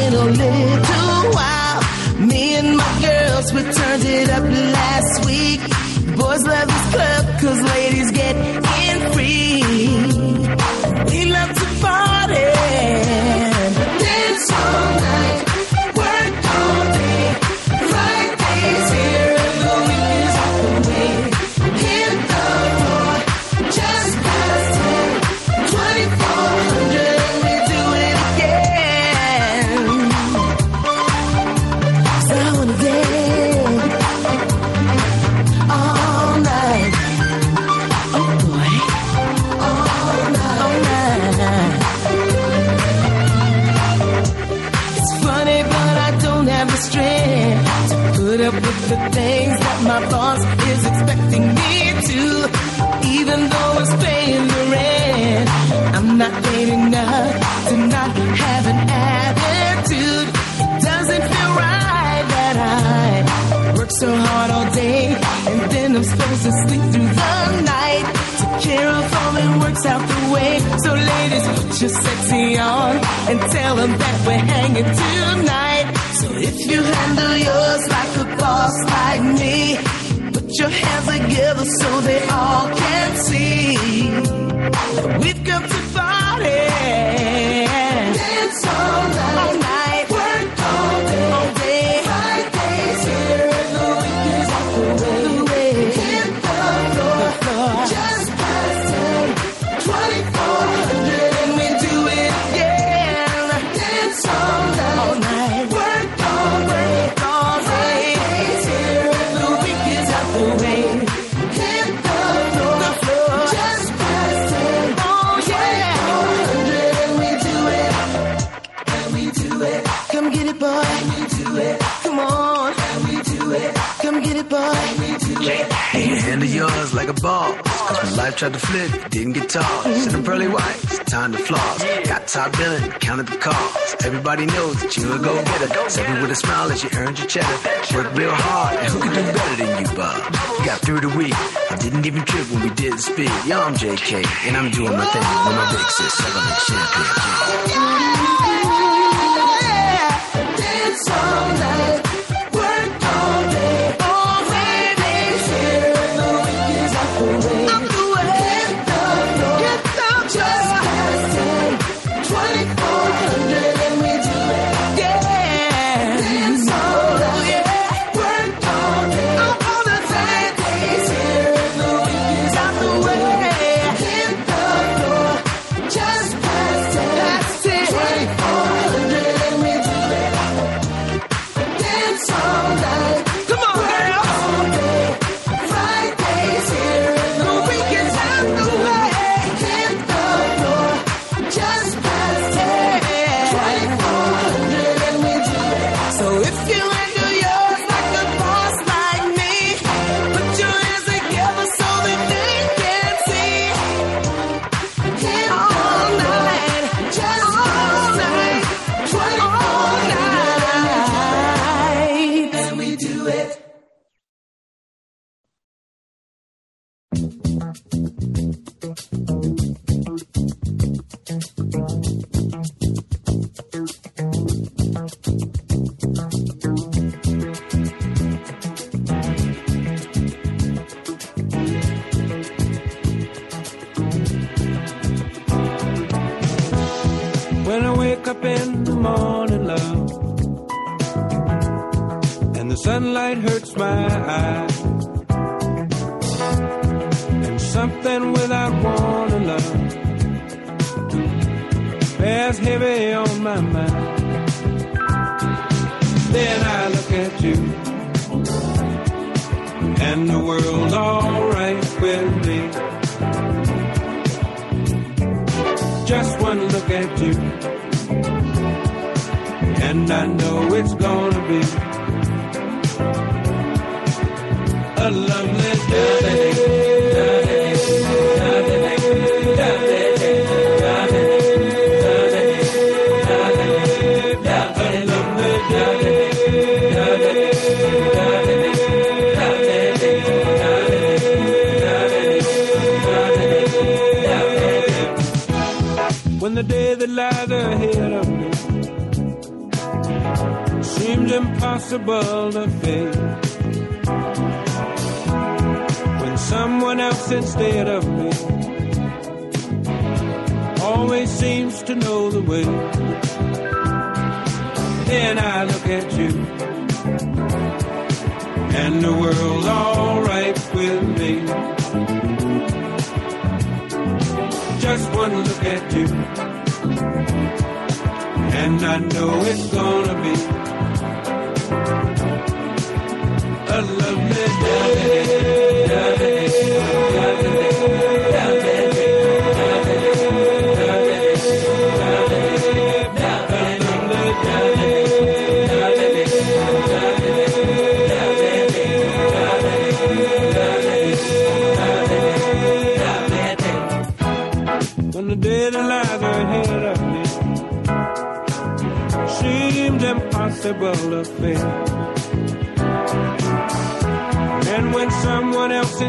in a little while. Me and my girls, we turned it up last week. Boys love this club cause ladies get in free. We love to party. So hard all day and then I'm supposed to sleep through the night. Take care of all that works out the way. So ladies, put your sexy on and tell them that we're hanging tonight. So if you handle yours like a boss like me, put your hands together so they all can see. We've come to party. Dance all night. All night. Life tried to flip, didn't get tall. Send them pearly whites, time to floss. Got top billing, counted the calls. Everybody knows that you a go getter. Save it with a smile as you earned your cheddar. Work real hard, and who could do better than you, Bob? Got through the week, I didn't even trip when we did the speed. Yeah, I'm JK, and I'm doing my thing with my big sis, seven and champagne. Dance all night, the world's alright with me. Just one look at you, and I know it's gonna be impossible to face. When someone else instead of me always seems to know the way. Then I look at you, and the world's alright with me. Just one look at you, and I know it's gonna be lovely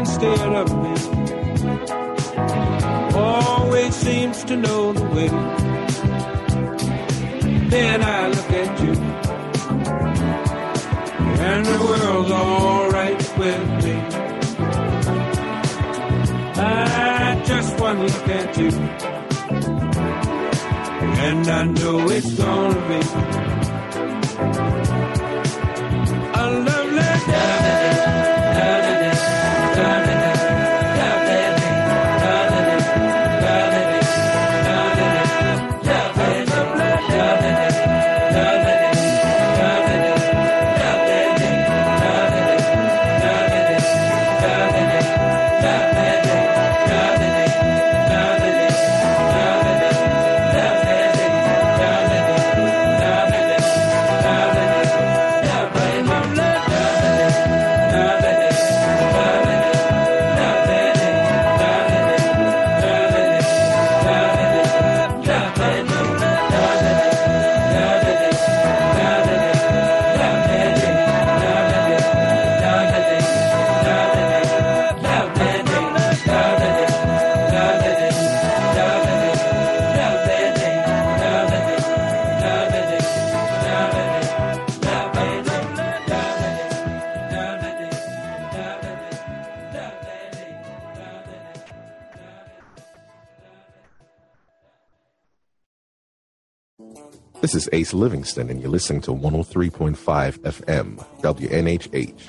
instead of me. Always seems to know the way, then I look at you, and the world's alright with me. I just one look at you, and I know it's gonna be This is Ace Livingston, and you're listening to 103.5 FM, WNHH.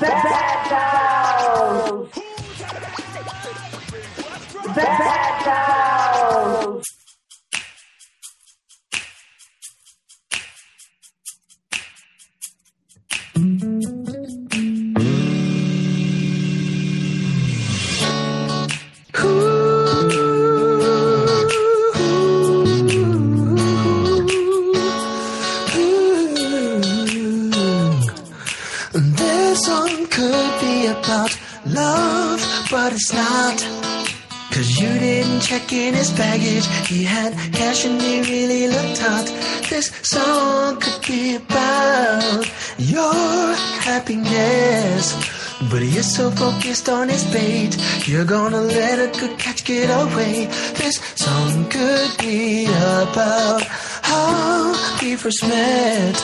Bad Sounds. Bad in his baggage. He had cash and he really looked hot. This song could be about your happiness. But you're so focused on his bait, you're gonna let a good catch get away. This song could be about how we first met.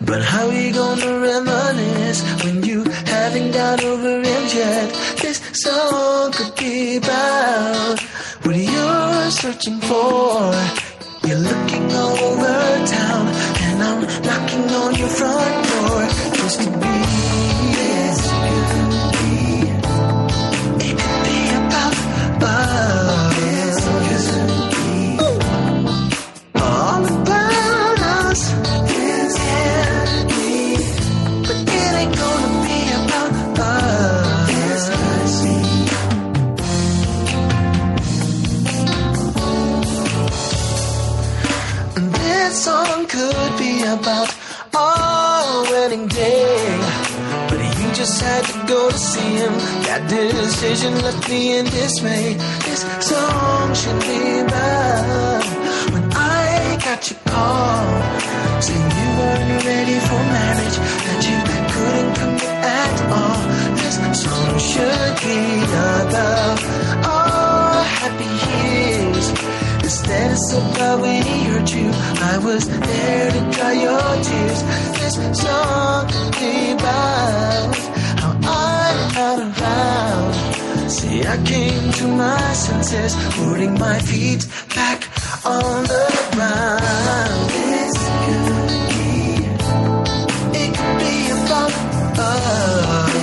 But how we gonna reminisce when you haven't got over him yet? This song could be about what you're searching for. You're looking all over town, and I'm knocking on your front door. This could be, This song could be about our wedding day. But you just had to go to see him. That decision left me in dismay. This song should be about when I got your call. Saying you weren't ready for marriage, that you couldn't commit at all. This song should be about our happy years. Instead of so proud when he hurt you, I was there to dry your tears. This song about how I got around. See, I came to my senses, putting my feet back on the ground. This could be, it could be about us.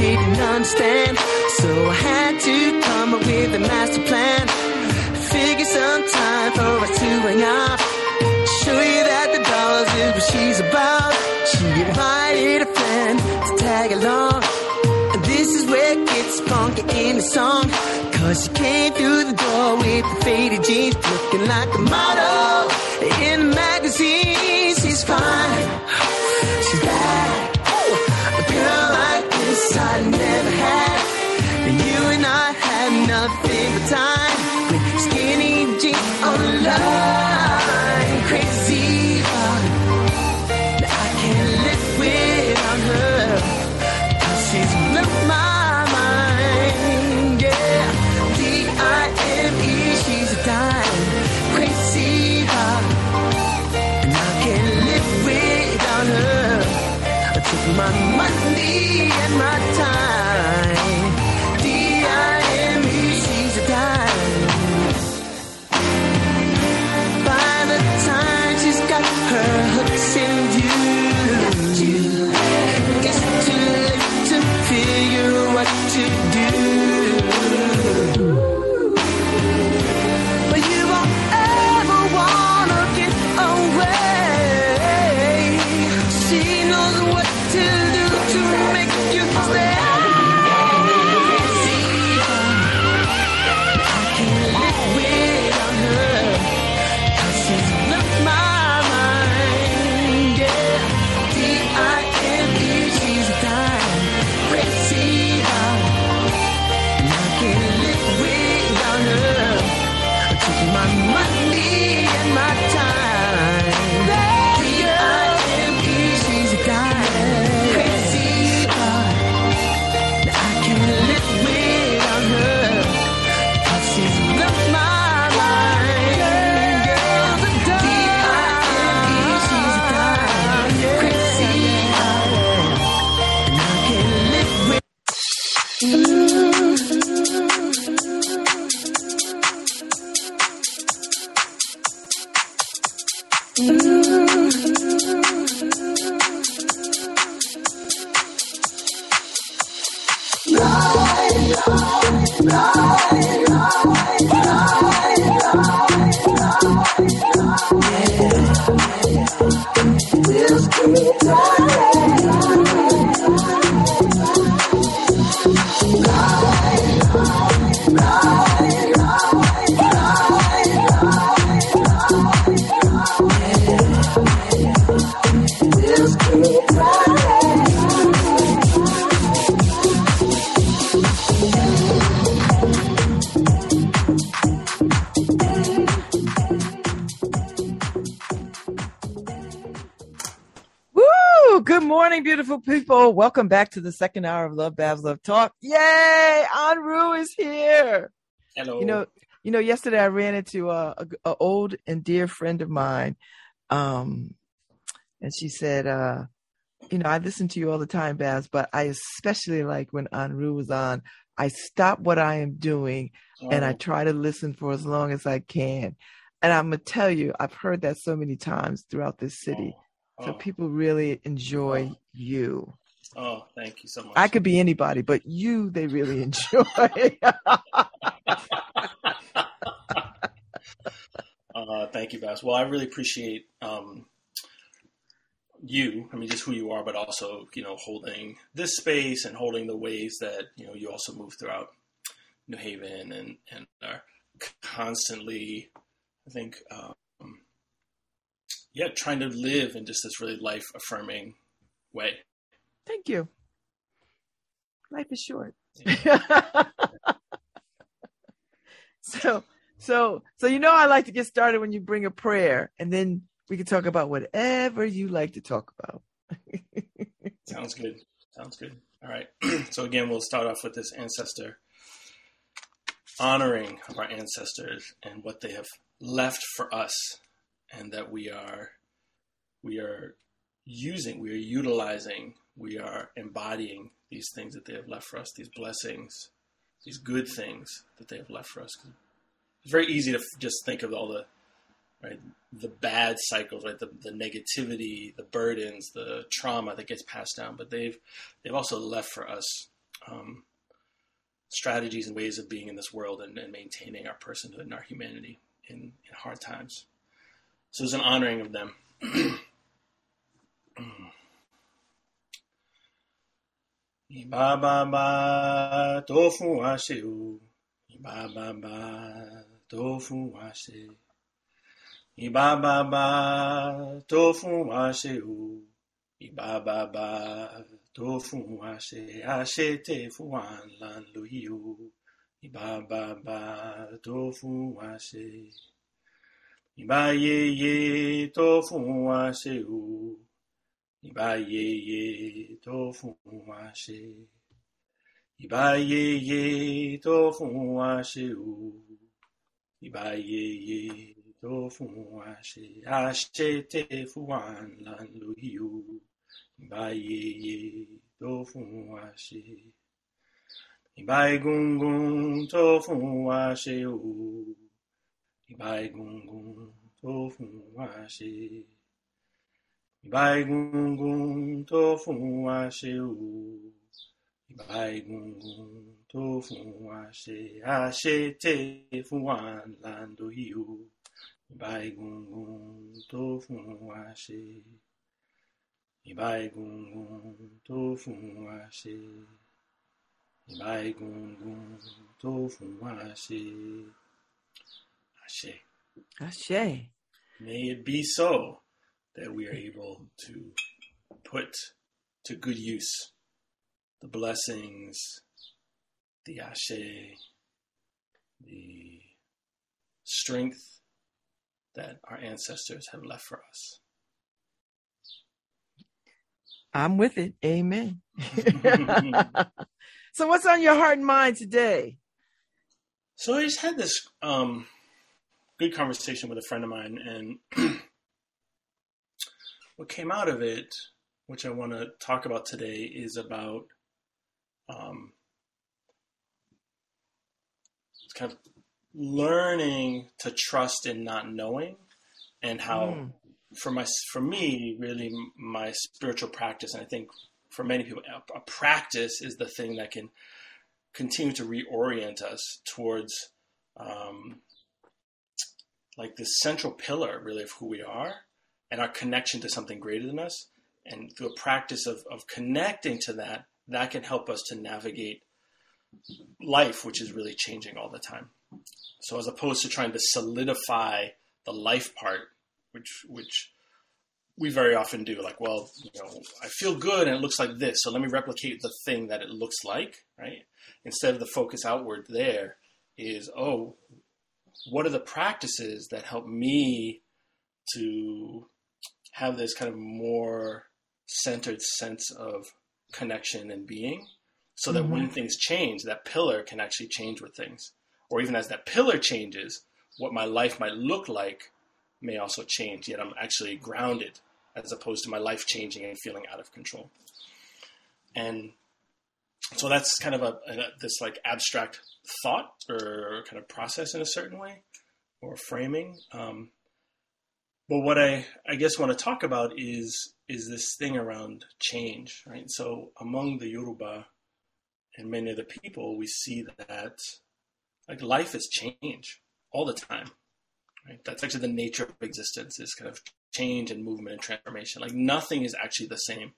didn't understand. So I had to come up with a master plan. Figure some time for us to hang out. Show you that the dolls is what she's about. She invited a friend to tag along. And this is where it gets funky in the song. Cause she came through the door with the faded jeans, looking like a model in the magazine. She's fine. nothing but time. Morning, beautiful people. Welcome back to the second hour of Love Babz Love Talk. Yay! Anru is here. Hello. You know, you know, yesterday I ran into a, a, a old and dear friend of mine. Um, and she said, uh, you know, I listen to you all the time, Babz, but I especially like when Anru was on. I stop what I am doing oh. and I oh. try to listen for as long as I can. And I'm gonna tell you, I've heard that so many times throughout this city. Oh so oh. people really enjoy oh. you. Oh, thank you so much. I could be anybody, but you they really enjoy. uh, thank you, Babz. Well, I really appreciate um, you. I mean, just who you are, but also you know holding this space and holding the ways that you know you also move throughout New Haven and and are constantly, I think, um, yeah, trying to live in just this really life affirming way. Thank you. Life is short. so, so, so you know, I like to get started when you bring a prayer, and then we can talk about whatever you like to talk about. Sounds good. Sounds good. All right. so again, we'll start off with this ancestor honoring of our ancestors and what they have left for us and that we are we are using, we are utilizing, we are embodying these things that they have left for us, these blessings, these good things that they have left for us. It's very easy to just think of all the right the bad cycles, right? The, the negativity, the burdens, the trauma that gets passed down, but they've they've also left for us um, strategies and ways of being in this world and, and maintaining our personhood and our humanity in, in hard times. So it's an honoring of them. Iba ba ba tofu ashe o. Iba ba ba tofu ashe. Iba ba ba tofu ashe o. Iba ba ba tofu ashe. Ashe te fuan lan lui o. Iba ba ba tofu ashe. Iba ye ye to fu wa she u. Iba ye ye to fu wa she. Iba ye ye to fu wa she u. Iba ye ye to fu wa she. A she te fu wan lan lu yu. Iba ye ye to fu wa she. Iba gung gung to fu wa she u. ìbáigungun tó fún wa ṣe. Ìbáigungun tó fún wa ṣe o. Ìbáigungun tó fún wa ṣe. Àṣetè fún wa làǹdó yìí o. Ìbáigungun tó fún wa ṣe. Ìbáigungun tó fún wa ṣe. Ìbáigungun tó fún wa ṣe. Ashe. Ashe. May it be so that we are able to put to good use the blessings, the ashe, the strength that our ancestors have left for us. I'm with it. Amen. so, what's on your heart and mind today? So, I just had this um, good conversation with a friend of mine, and what came out of it, which I want to talk about today, is about um, kind of learning to trust in not knowing, and how mm. for my for me, really my spiritual practice, and I think for many people, a, a practice is the thing that can continue to reorient us towards um, like the central pillar, really, of who we are and our connection to something greater than us. And through a practice of, of connecting to that, that can help us to navigate life, which is really changing all the time. So as opposed to trying to solidify the life part, which which we very often do, like, well, you know, I feel good and it looks like this, so let me replicate the thing that it looks like, right? Instead of the focus outward there is, oh, what are the practices that help me to have this kind of more centered sense of connection and being so that mm-hmm. when things change that pillar can actually change with things or even as that pillar changes what my life might look like may also change yet i'm actually grounded as opposed to my life changing and feeling out of control and so that's kind of a, a this like abstract thought or kind of process in a certain way or framing um, but what I, I guess want to talk about is is this thing around change, right? So among the Yoruba and many of the people, we see that like life is change all the time, right? That's actually the nature of existence is kind of change and movement and transformation. Like nothing is actually the same.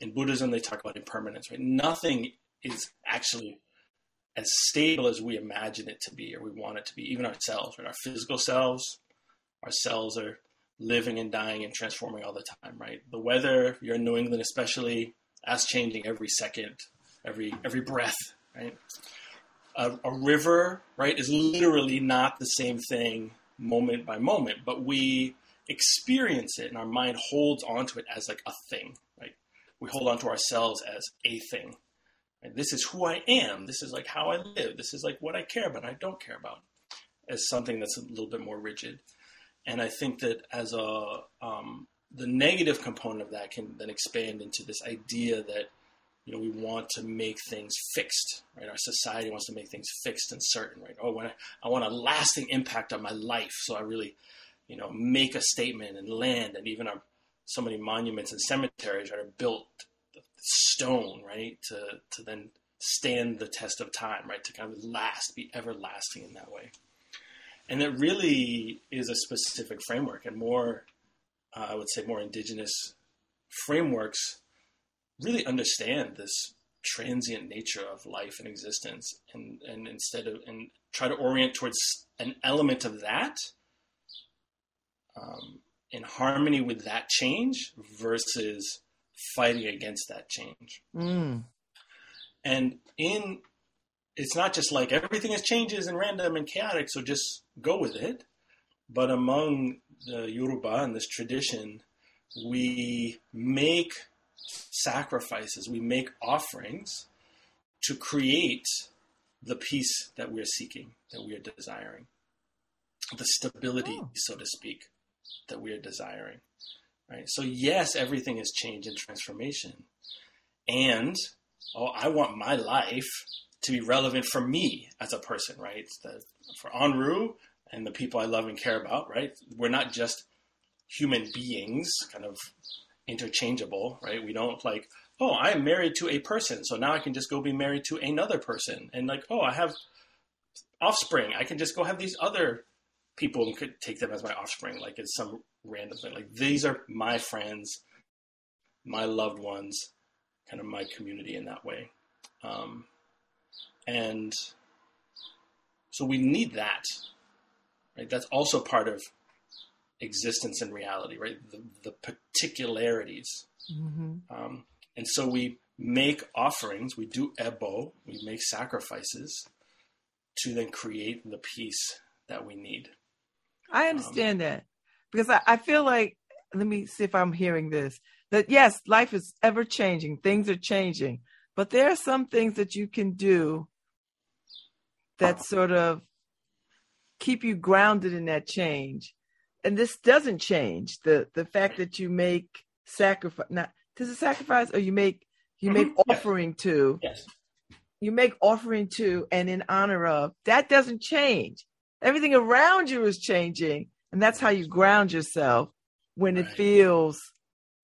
In Buddhism, they talk about impermanence, right? Nothing is actually as stable as we imagine it to be or we want it to be. Even ourselves, right? Our physical selves, our cells are living and dying and transforming all the time, right? The weather, you're in New England especially, that's changing every second, every every breath, right? A, a, river, right, is literally not the same thing moment by moment, but we experience it and our mind holds onto it as like a thing, right? We hold onto ourselves as a thing. Right? This is who I am. This is like how I live. This is like what I care about. I don't care about as something that's a little bit more rigid and I think that as a um, the negative component of that can then expand into this idea that you know we want to make things fixed, right? Our society wants to make things fixed and certain, right? Oh, when I, I want a lasting impact on my life, so I really you know make a statement and land, and even our so many monuments and cemeteries are built stone, right, to to then stand the test of time, right, to kind of last, be everlasting in that way. And it really is a specific framework and more uh, i would say more indigenous frameworks really understand this transient nature of life and existence and and instead of and try to orient towards an element of that um, in harmony with that change versus fighting against that change mm. and in it's not just like everything is changes and random and chaotic, so just go with it. But among the Yoruba and this tradition, we make sacrifices, we make offerings to create the peace that we're seeking, that we are desiring, the stability, oh. so to speak, that we are desiring. Right. So yes, everything is change and transformation, and oh, I want my life to be relevant for me as a person, right? The, for Anru and the people I love and care about, right? We're not just human beings, kind of interchangeable, right? We don't like, oh, I am married to a person, so now I can just go be married to another person, and like, oh, I have offspring, I can just go have these other people and could take them as my offspring, like it's some random thing. Like these are my friends, my loved ones, kind of my community in that way. Um, and so we need that, right? That's also part of existence and reality, right? The, the particularities. Mm-hmm. Um, and so we make offerings, we do ebo, we make sacrifices to then create the peace that we need. I understand um, that because I, I feel like, let me see if I'm hearing this that yes, life is ever changing, things are changing, but there are some things that you can do that sort of keep you grounded in that change. And this doesn't change the the fact that you make sacrifice. Not does it sacrifice or you make you make mm-hmm. offering yes. to. Yes. You make offering to and in honor of. That doesn't change. Everything around you is changing, and that's how you ground yourself when it feels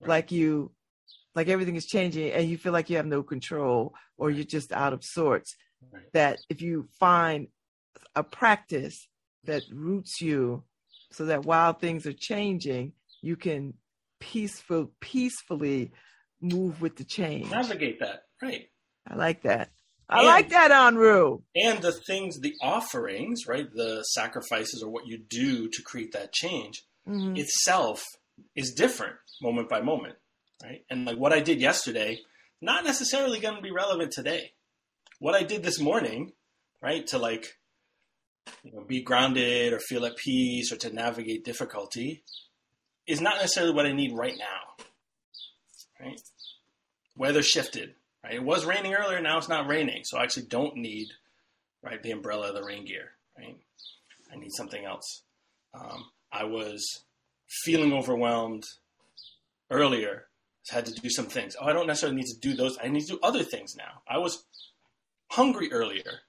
right. like you like everything is changing and you feel like you have no control or you're just out of sorts right. that if you find a practice that roots you so that while things are changing, you can peaceful peacefully move with the change. Navigate that. Right. I like that. I and, like that, Anru. And the things, the offerings, right? The sacrifices or what you do to create that change mm-hmm. itself is different moment by moment, right? And like what I did yesterday, not necessarily going to be relevant today. What I did this morning, right, to like you know, be grounded or feel at peace or to navigate difficulty is not necessarily what I need right now, right? Weather shifted, Right? It was raining earlier. Now it's not raining, so I actually don't need right the umbrella, the rain gear. Right? I need something else. Um, I was feeling overwhelmed earlier. I had to do some things. Oh, I don't necessarily need to do those. I need to do other things now. I was hungry earlier.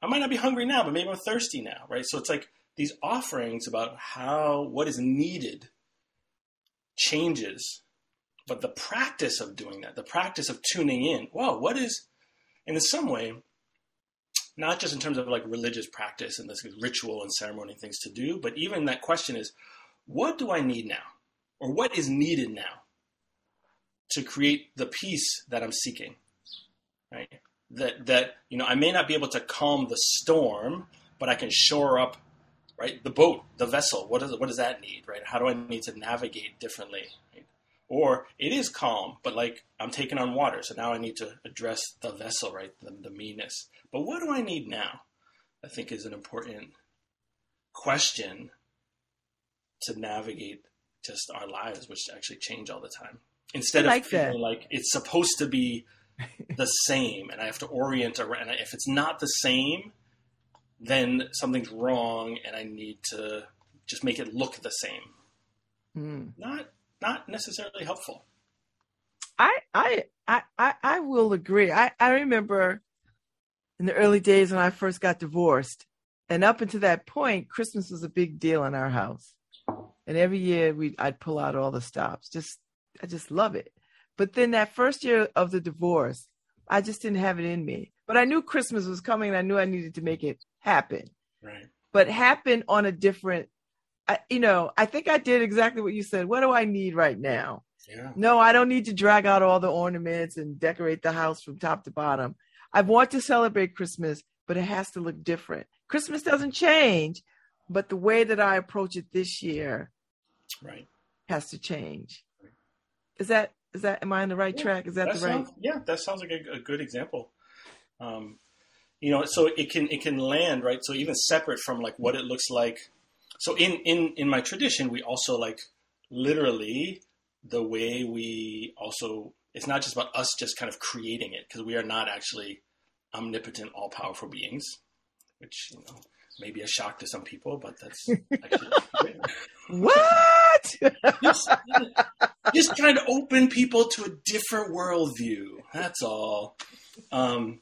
I might not be hungry now, but maybe I'm thirsty now, right? So it's like these offerings about how what is needed changes but the practice of doing that, the practice of tuning in, wow, what is, and in some way, not just in terms of like religious practice and this ritual and ceremony things to do, but even that question is, what do I need now? Or what is needed now to create the peace that I'm seeking? Right? That that, you know, I may not be able to calm the storm, but I can shore up right the boat, the vessel. What does what does that need? Right? How do I need to navigate differently? Or it is calm, but like I'm taking on water, so now I need to address the vessel, right? The, the meanness. But what do I need now? I think is an important question to navigate just our lives, which actually change all the time. Instead like of feeling like it's supposed to be the same, and I have to orient around. If it's not the same, then something's wrong, and I need to just make it look the same. Mm. Not not necessarily helpful. I I I I will agree. I I remember in the early days when I first got divorced, and up until that point, Christmas was a big deal in our house. And every year we I'd pull out all the stops. Just I just love it. But then that first year of the divorce, I just didn't have it in me. But I knew Christmas was coming and I knew I needed to make it happen. Right. But happen on a different I, you know, I think I did exactly what you said. What do I need right now? Yeah. No, I don't need to drag out all the ornaments and decorate the house from top to bottom. I want to celebrate Christmas, but it has to look different. Christmas doesn't change, but the way that I approach it this year right has to change. Is that is that am I on the right yeah, track? Is that, that the sounds, right? Yeah, that sounds like a, a good example. Um, you know, so it can it can land right. So even separate from like what it looks like so in in in my tradition, we also like literally the way we also it's not just about us just kind of creating it because we are not actually omnipotent, all powerful beings, which you know may be a shock to some people, but that's actually what just, just trying to open people to a different worldview. That's all. Um,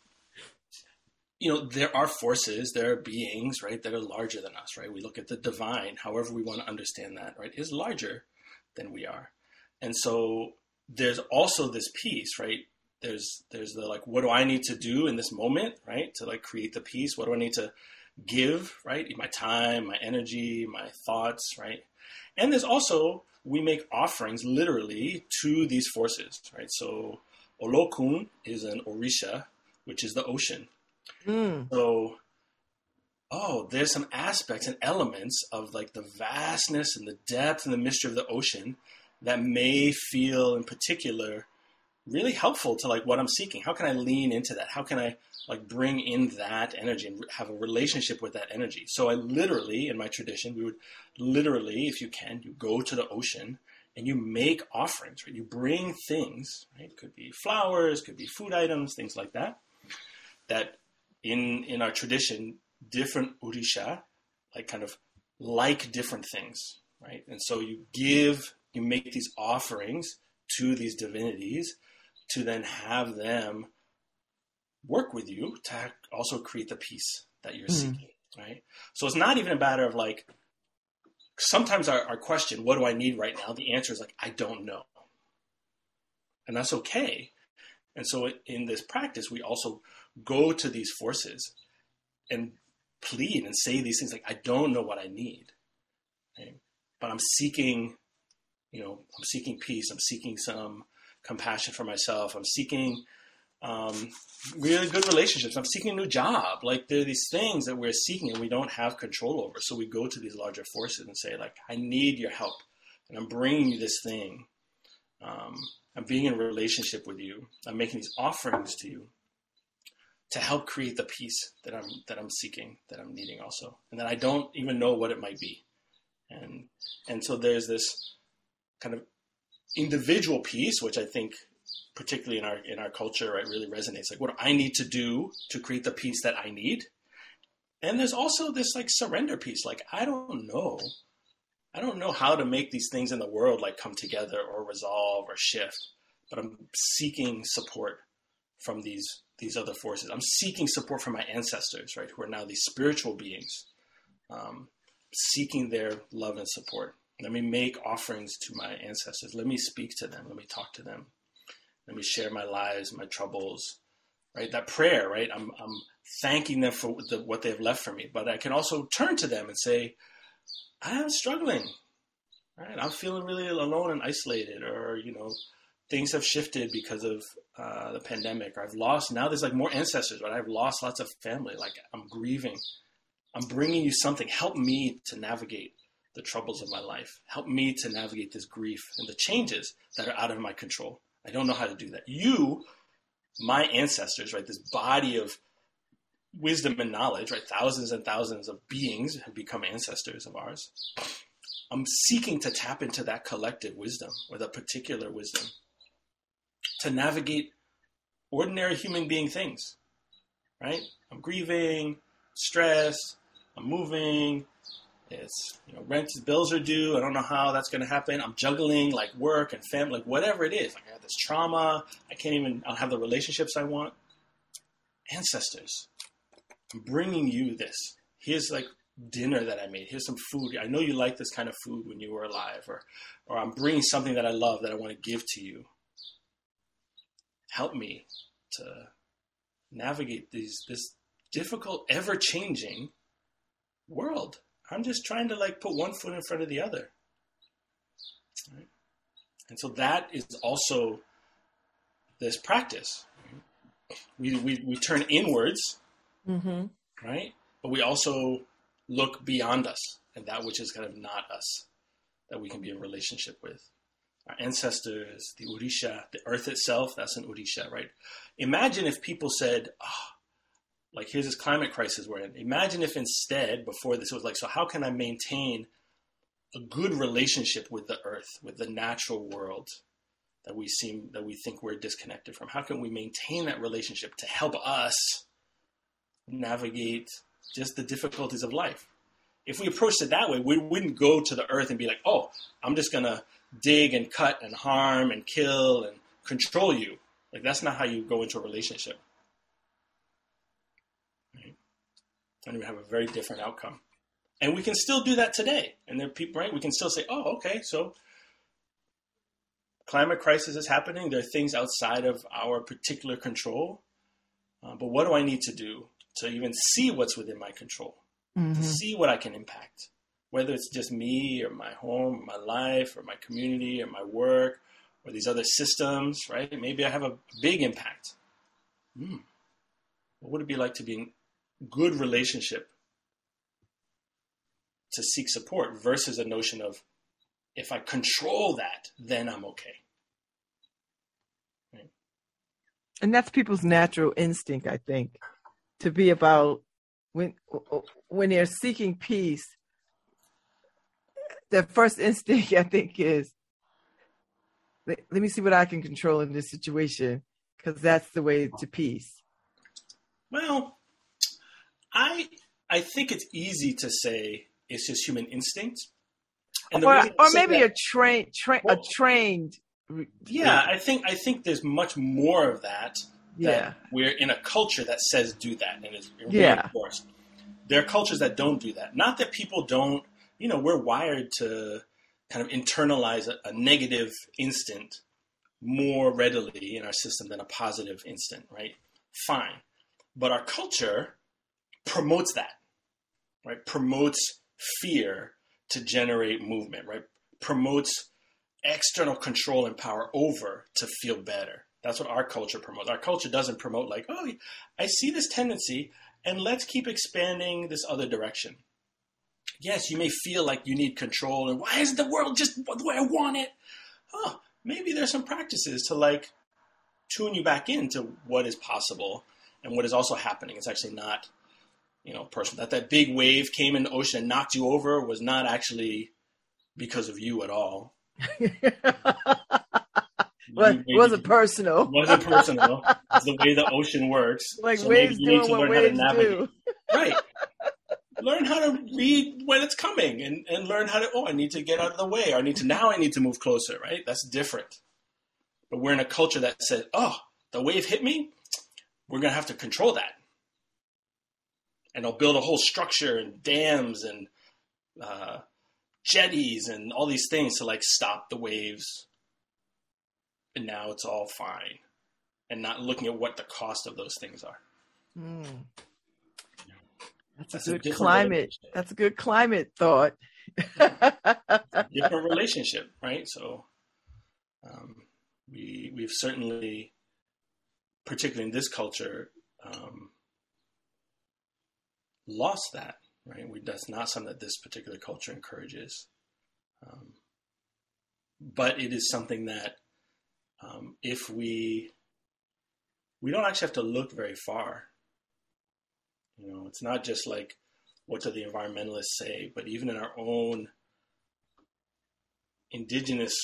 you know, there are forces, there are beings, right, that are larger than us, right? We look at the divine, however we want to understand that, right, is larger than we are. And so there's also this piece, right? There's there's the like, what do I need to do in this moment, right, to like create the peace? What do I need to give, right? My time, my energy, my thoughts, right? And there's also we make offerings literally to these forces, right? So Olokun is an Orisha, which is the ocean, Mm. So, oh, there's some aspects and elements of like the vastness and the depth and the mystery of the ocean that may feel in particular really helpful to like what I'm seeking. How can I lean into that? How can I like bring in that energy and have a relationship with that energy? So I literally, in my tradition, we would literally, if you can, you go to the ocean and you make offerings, right? You bring things, right? Could be flowers, could be food items, things like that, that in in our tradition, different orisha, like kind of like different things, right? And so you give, you make these offerings to these divinities to then have them work with you to also create the peace that you're mm. seeking, right? So it's not even a matter of like, sometimes our, our question, what do I need right now? The answer is like, I don't know. And that's okay And so in this practice, we also go to these forces and plead and say these things like, I don't know what I need, but I'm seeking, you know, I'm seeking peace. I'm seeking some compassion for myself. I'm seeking um, really good relationships. I'm seeking a new job. Like there are these things that we're seeking and we don't have control over. So we go to these larger forces and say, like, I need your help, and I'm bringing you this thing. Um, I'm being in a relationship with you. I'm making these offerings to you to help create the peace that I'm that I'm seeking, that I'm needing also, and that I don't even know what it might be. And and so there's this kind of individual piece, which I think particularly in our in our culture, right, really resonates. Like, what I need to do to create the peace that I need? And there's also this like surrender piece. Like, I don't know, I don't know how to make these things in the world like come together or resolve or shift, but I'm seeking support from these these other forces. I'm seeking support from my ancestors, right, who are now these spiritual beings, um, seeking their love and support. Let me make offerings to my ancestors. Let me speak to them. Let me talk to them. Let me share my lives, my troubles, right? That prayer, right? I'm, I'm thanking them for the, what they've left for me, but I can also turn to them and say, I am struggling, right? I'm feeling really alone and isolated, or, you know, things have shifted because of uh, the pandemic, I've lost, now there's like more ancestors, right? I've lost lots of family, like I'm grieving. I'm bringing you something. Help me to navigate the troubles of my life. Help me to navigate this grief and the changes that are out of my control. I don't know how to do that. You, my ancestors, right, this body of wisdom and knowledge, right, thousands and thousands of beings have become ancestors of ours. I'm seeking to tap into that collective wisdom or that particular wisdom to navigate ordinary human being things, right? I'm grieving, stressed, I'm moving, it's you know rent bills are due. I don't know how that's going to happen. I'm juggling like work and family, like whatever it is. Like I have this trauma. I can't even. I don't have the relationships I want. Ancestors, I'm bringing you this. Here's like dinner that I made. Here's some food. I know you like this kind of food when you were alive, or or I'm bringing something that I love that I want to give to you. Help me to navigate these this difficult, ever changing world. I'm just trying to like put one foot in front of the other. Right? And so that is also this practice. We, we, we turn inwards, mm-hmm. right? But we also look beyond us and that which is kind of not us that we can be in relationship with. Our ancestors, the Orisha, the earth itself, that's an Orisha, right? Imagine if people said, oh, like here's this climate crisis we're in. Imagine if instead, before this, it was like, so how can I maintain a good relationship with the earth, with the natural world that we seem that we think we're disconnected from? How can we maintain that relationship to help us navigate just the difficulties of life? If we approached it that way, we wouldn't go to the earth and be like, oh, I'm just gonna dig and cut and harm and kill and control you. Like that's not how you go into a relationship. and we have a very different outcome. And we can still do that today. And there are people, right? We can still say, oh, okay, so climate crisis is happening. There are things outside of our particular control. Uh, but what do I need to do to even see what's within my control? Mm-hmm. To see what I can impact, whether it's just me or my home, or my life, or my community, or my work, or these other systems, right? Maybe I have a big impact. Hmm. What would it be like to be in good relationship to seek support versus a notion of if I control that, then I'm okay. Right? And that's people's natural instinct, I think, to be about when when they're seeking peace. Their first instinct, I think, is let, let me see what I can control in this situation because that's the way to peace. Well, I I think it's easy to say it's just human instinct. And or, or maybe that, a trained tra- well, a trained yeah, I think I think there's much more of that. Yeah, we're in a culture that says do that and is yeah. reinforced. There are cultures that don't do that. Not that people don't. You know, we're wired to kind of internalize a, a negative instant more readily in our system than a positive instant, right? Fine. But our culture promotes that, right? Promotes fear to generate movement, right? Promotes external control and power over to feel better. That's what our culture promotes. Our culture doesn't promote like, oh, I see this tendency and let's keep expanding this other direction. Yes, you may feel like you need control and why isn't the world just the way I want it? Oh, maybe there's some practices to like tune you back into what is possible and what is also happening. It's actually not, you know, personal. That that big wave came in the ocean and knocked you over was not actually because of you at all. Well, it wasn't personal. It wasn't personal. It's the way the ocean works. Like so waves you need to learn how to navigate. Do. Right. Learn how to read when it's coming and, and learn how to, oh, I need to get out of the way. Or I need to, now I need to move closer, right? That's different. But we're in a culture that says, oh, the wave hit me. We're going to have to control that. And they'll build a whole structure and dams and uh, jetties and all these things to like stop the waves and now it's all fine, and not looking at what the cost of those things are. Mm. That's, That's, a good climate. That's a good climate thought. different relationship, right? So, um, we we've certainly, particularly in this culture, um, lost that. Right? We, that's not something that this particular culture encourages. Um, but it is something that um, if we we don't actually have to look very far. You know, it's not just like what do the environmentalists say, but even in our own indigenous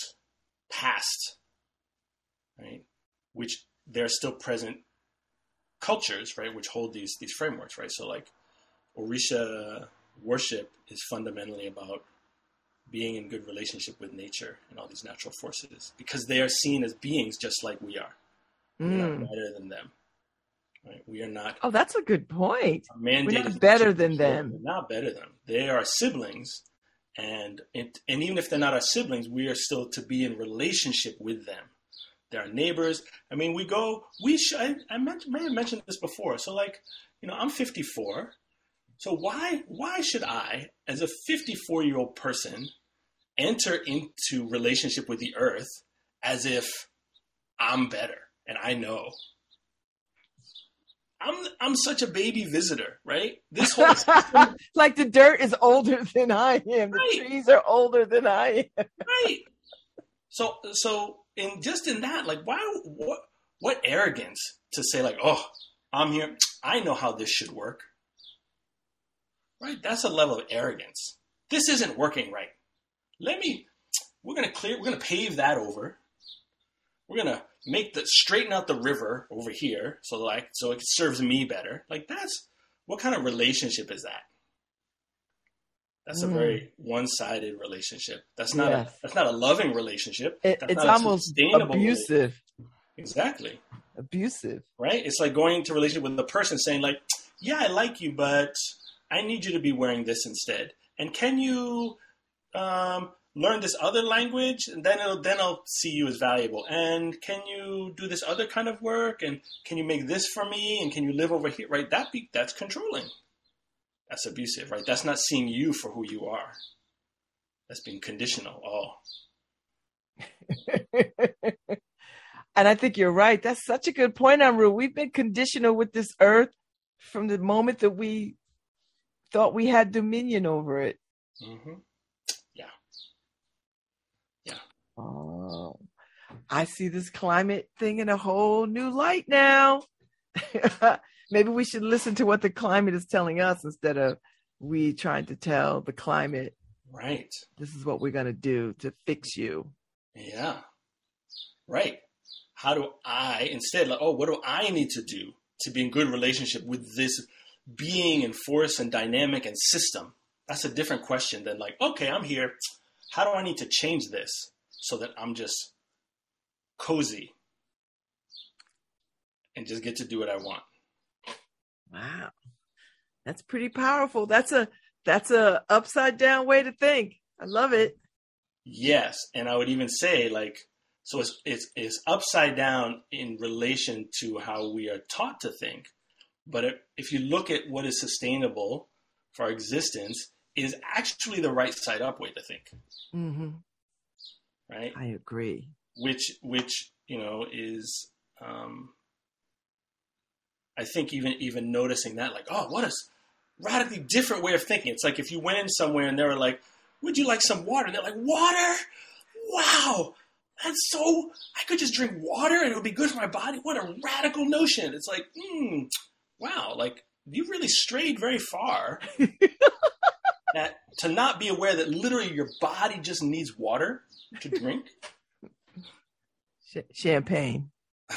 past, right, which there are still present cultures, right, which hold these these frameworks, right. So like Orisha worship is fundamentally about being in good relationship with nature and all these natural forces because they are seen as beings just like we are. Mm. Not better than them. Right? We are not. Oh, that's a good point. We're not better than them. We're not better than them. They are siblings, and it, and even if they're not our siblings, we are still to be in relationship with them. They're our neighbors. I mean, we go. We should. I, I may have mentioned this before. So, like, you know, I'm 54. So why why should I, as a 54 year old person, enter into relationship with the earth as if I'm better and I know? I'm I'm such a baby visitor, right? This whole system, like the dirt is older than I am. The right. trees are older than I am. right. So so in just in that, like why what what arrogance to say like, oh, I'm here. I know how this should work. Right? That's a level of arrogance. This isn't working right. Let me, we're going to clear, we're going to pave that over. We're going to make the, straighten out the river over here so like, so it serves me better. Like that's, what kind of relationship is that? That's a very mm. one-sided relationship. That's not yes. a that's not a loving relationship. It, it's almost abusive. Exactly. Abusive. Right? It's like going into a relationship with a person saying like, "Yeah, I like you, but I need you to be wearing this instead. And can you um, learn this other language? And then it'll then I'll see you as valuable. And can you do this other kind of work? And can you make this for me? And can you live over here? Right? That be that's controlling. That's abusive, right? That's not seeing you for who you are. That's being conditional. Oh. and I think you're right. That's such a good point, Anru. We've been conditional with this earth from the moment that we thought we had dominion over it. Mm-hmm. Yeah. Yeah. Oh, I see this climate thing in a whole new light now. Maybe we should listen to what the climate is telling us instead of we trying to tell the climate. Right. This is what we're going to do to fix you. Yeah. Right. How do I instead like, oh, what do I need to do to be in good relationship with this being and force and dynamic and system. That's a different question than like, okay, I'm here. How do I need to change this so that I'm just cozy and just get to do what I want? Wow. That's pretty powerful. That's a that's a upside down way to think. I love it. Yes, and I would even say like So it's, it's, it's upside down in relation to how we are taught to think. But if you look at what is sustainable for our existence, is actually the right side up way to think. Mm-hmm. Right. I agree. Which, which you know, is um, I think even even noticing that, like, oh, what a radically different way of thinking. It's like if you went in somewhere and they were like, "Would you like some water?" and they're like, "Water? Wow, that's so. I could just drink water and it would be good for my body. What a radical notion!" It's like, hmm, wow, like you really strayed very far. that to not be aware that literally your body just needs water to drink. Champagne.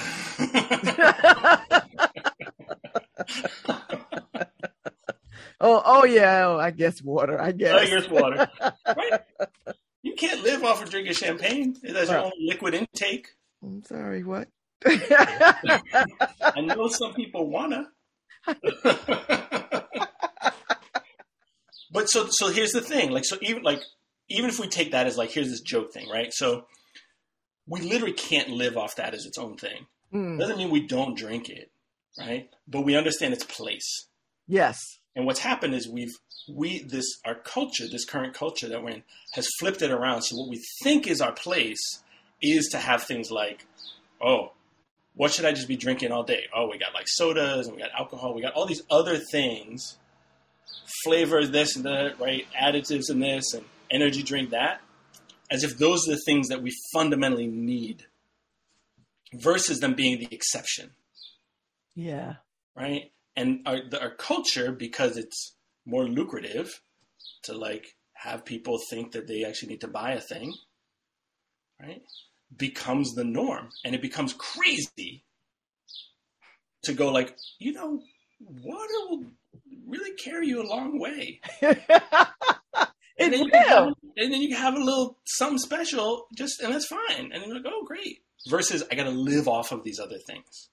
oh, oh yeah. Oh, I guess water. I guess. I guess water. right? You can't live off of drinking champagne. It has your own liquid intake. I'm sorry. What? I know some people wanna. but so so here's the thing. Like so even like even if we take that as like here's this joke thing, right? So we literally can't live off that as its own thing. Mm. Doesn't mean we don't drink it, right? But we understand its place. Yes. And what's happened is we've we this our culture, this current culture that we're in, has flipped it around. So what we think is our place is to have things like, oh, what should I just be drinking all day? Oh, we got like sodas and we got alcohol, we got all these other things, flavors, this and that, right? Additives and this and energy drink that, as if those are the things that we fundamentally need versus them being the exception. Yeah. Right? And our, the, our culture, because it's more lucrative to like have people think that they actually need to buy a thing, right? Becomes the norm. And it becomes crazy to go like, you know, water will really carry you a long way. and then, you have, and then you have a little something special, just and that's fine. And you're like, oh, great. Versus, I got to live off of these other things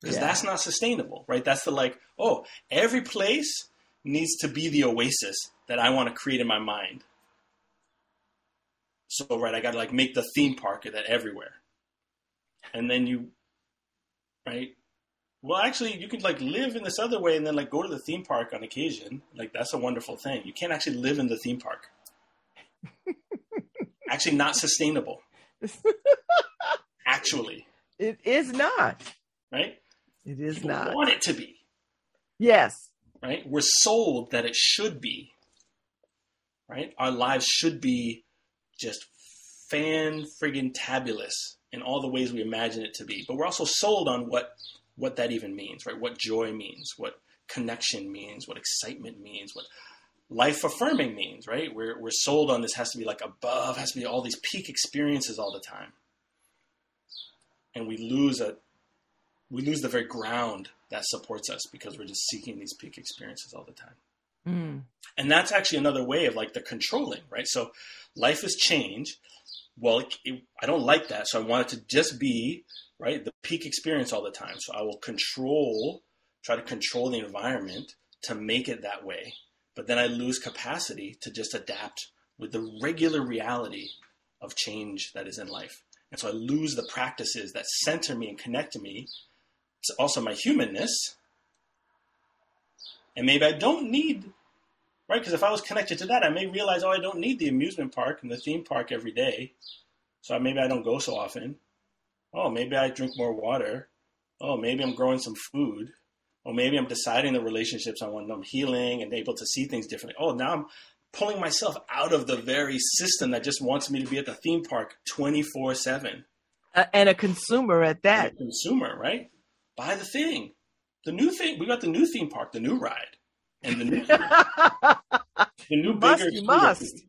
because yeah. that's not sustainable, right? That's the like, oh, every place needs to be the oasis that I want to create in my mind. So, right, I got to like make the theme park of that everywhere, and then you, right? Well, actually, you can like live in this other way and then like go to the theme park on occasion. Like that's a wonderful thing. You can't actually live in the theme park. actually, not sustainable. actually, it is not. Right? It is People not. Want it to be? Yes. Right? We're sold that it should be. Right? Our lives should be just fan friggin' tabulous in all the ways we imagine it to be. But we're also sold on what what that even means, right? What joy means, what connection means, what excitement means, what life affirming means, right? We're, we're sold on this has to be like above, has to be all these peak experiences all the time. And we lose a, we lose the very ground that supports us because we're just seeking these peak experiences all the time. Mm. And that's actually another way of like the controlling, right? So life is change. Well, it, it, I don't like that. So I want it to just be right? The peak experience all the time. So I will control, try to control the environment to make it that way. But then I lose capacity to just adapt with the regular reality of change that is in life. And so I lose the practices that center me and connect to me. It's also my humanness. And maybe I don't need, right? Because if I was connected to that, I may realize, oh, I don't need the amusement park and the theme park every day. So maybe I don't go so often oh, maybe I drink more water. Oh, maybe I'm growing some food. Or maybe I'm deciding the relationships I want. I'm healing and able to see things differently. Oh, now I'm pulling myself out of the very system that just wants me to be at the theme park 24 7. Uh, and a consumer at that. Consumer, right? Buy the thing. The new thing, we got the new theme park, the new ride. And the new, the new must, bigger. You must.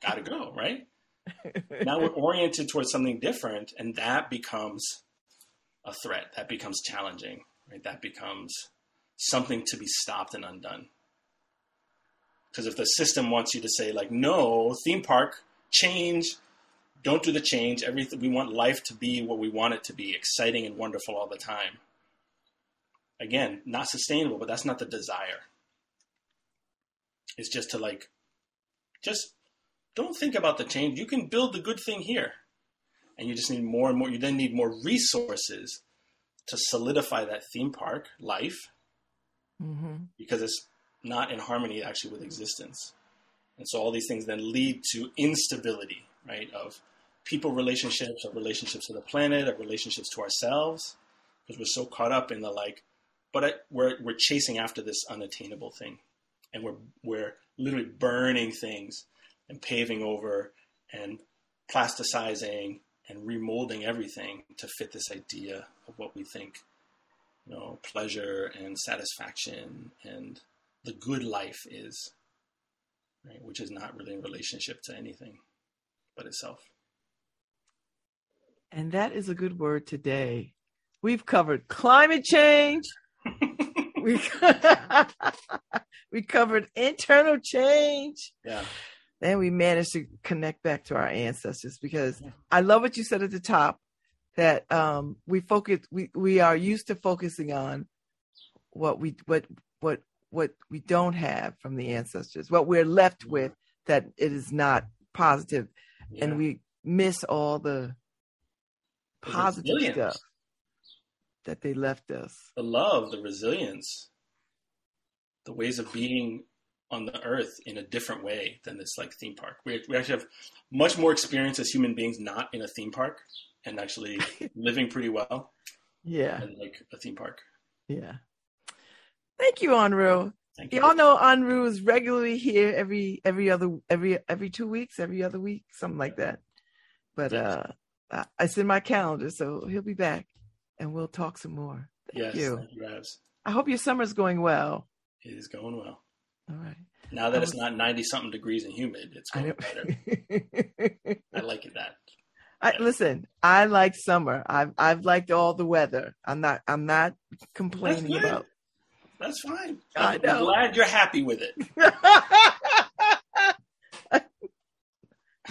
Gotta go, right? Now we're oriented towards something different, and that becomes a threat. That becomes challenging, right? That becomes something to be stopped and undone. Because if the system wants you to say, like, no, theme park, change, don't do the change, everything we want life to be what we want it to be, exciting and wonderful all the time. Again, not sustainable, but that's not the desire. It's just to like just don't think about the change. You can build the good thing here. and you just need more and more. You then need more resources to solidify that theme park life Mm-hmm. because it's not in harmony actually with existence. And so all these things then lead to instability, right? Of people relationships, of relationships to the planet, of relationships to ourselves, because we're so caught up in the like, but I, we're we're chasing after this unattainable thing, and we're we're literally burning things and paving over and plasticizing and remolding everything to fit this idea of what we think, you know, pleasure and satisfaction and the good life is, right? Which is not really in relationship to anything but itself. And that is a good word today. We've covered climate change. we, we covered internal change. Yeah. And we managed to connect back to our ancestors because I love what you said at the top that um, we focus we, we are used to focusing on what we what what what we don't have from the ancestors, what we're left with that it is not positive, Yeah. and we miss all the The positive resilience. stuff that they left us. the love, the resilience, the ways of being on the earth in a different way than this like theme park. We, we actually have much more experience as human beings not in a theme park and actually living pretty well Yeah, than like a theme park. yeah. Thank you, Anru. Thank you. Y'all know Anru is regularly here every every other every every two weeks, every other week, something like that. But uh I- it's in my calendar, so he'll be back and we'll talk some more. Thank yes, you. thank you. I hope your summer's going well. It is going well. All right. Now that I it's not 90 something degrees and humid, it's I going know. better. I like it that. I, listen, I like summer. I've I've liked all the weather. I'm not I'm not complaining good. about That's fine. I I'm know. glad you're happy with it. I'm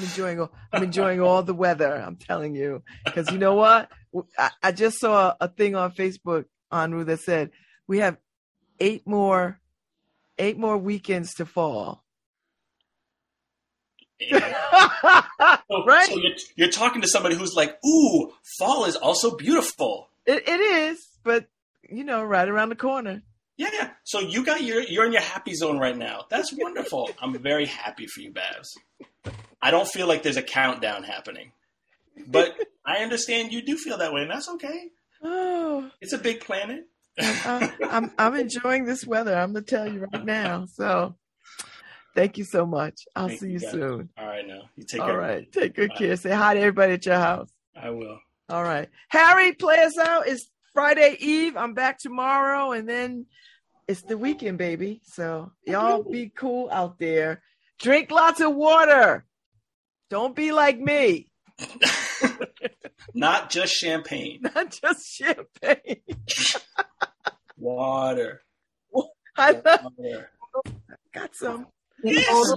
enjoying all, I'm enjoying all the weather. I'm telling you, because you know what? I, I just saw a thing on Facebook, Anru, that said we have eight more, eight more weekends to fall. So, Right? so you're, you're talking to somebody who's like, ooh, fall is also beautiful. It, it is, but you know, right around the corner. Yeah, yeah. So you got your you're in your happy zone right now. That's wonderful. I'm very happy for you, Babz. I don't feel like there's a countdown happening. But I understand you do feel that way, and that's okay. Oh, It's a big planet. I, I'm I'm enjoying this weather. I'm gonna tell you right now. So, thank you so much. I'll Thank see you soon. All right, now you take All care. right, take good Bye. care. Say hi to everybody at your house. I will. All right. Harry, play us out. It's Friday Eve. I'm back tomorrow, and then it's the weekend, baby. So y'all be cool out there. Drink lots of water. Don't be like me. Not just champagne, Not just champagne. water. I love, water. got some. Wheels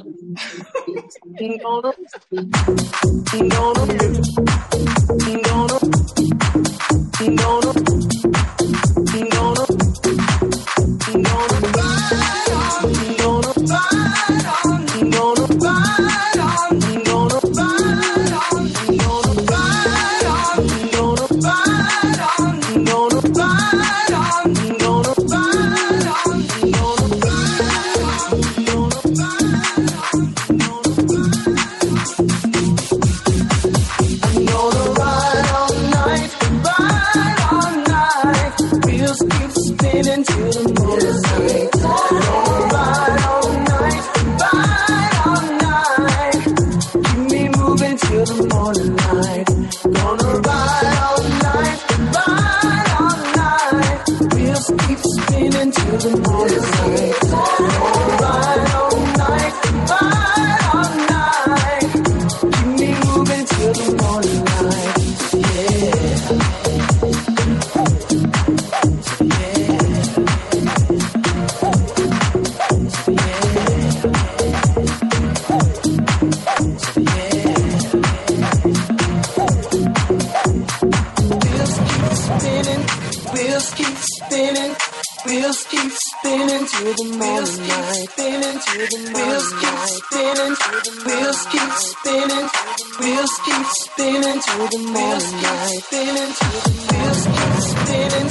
the morning light. Spinning to the wheels keep spinning.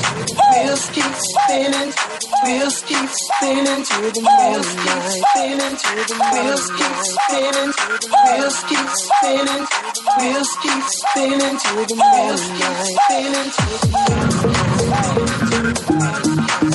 Wheels keep spinning. Wheels keep spinning to the morning light. Spinning to the wheels keep spinning. Wheels keep spinning. Wheels keep spinning to the morning light. Spinning to the morning light.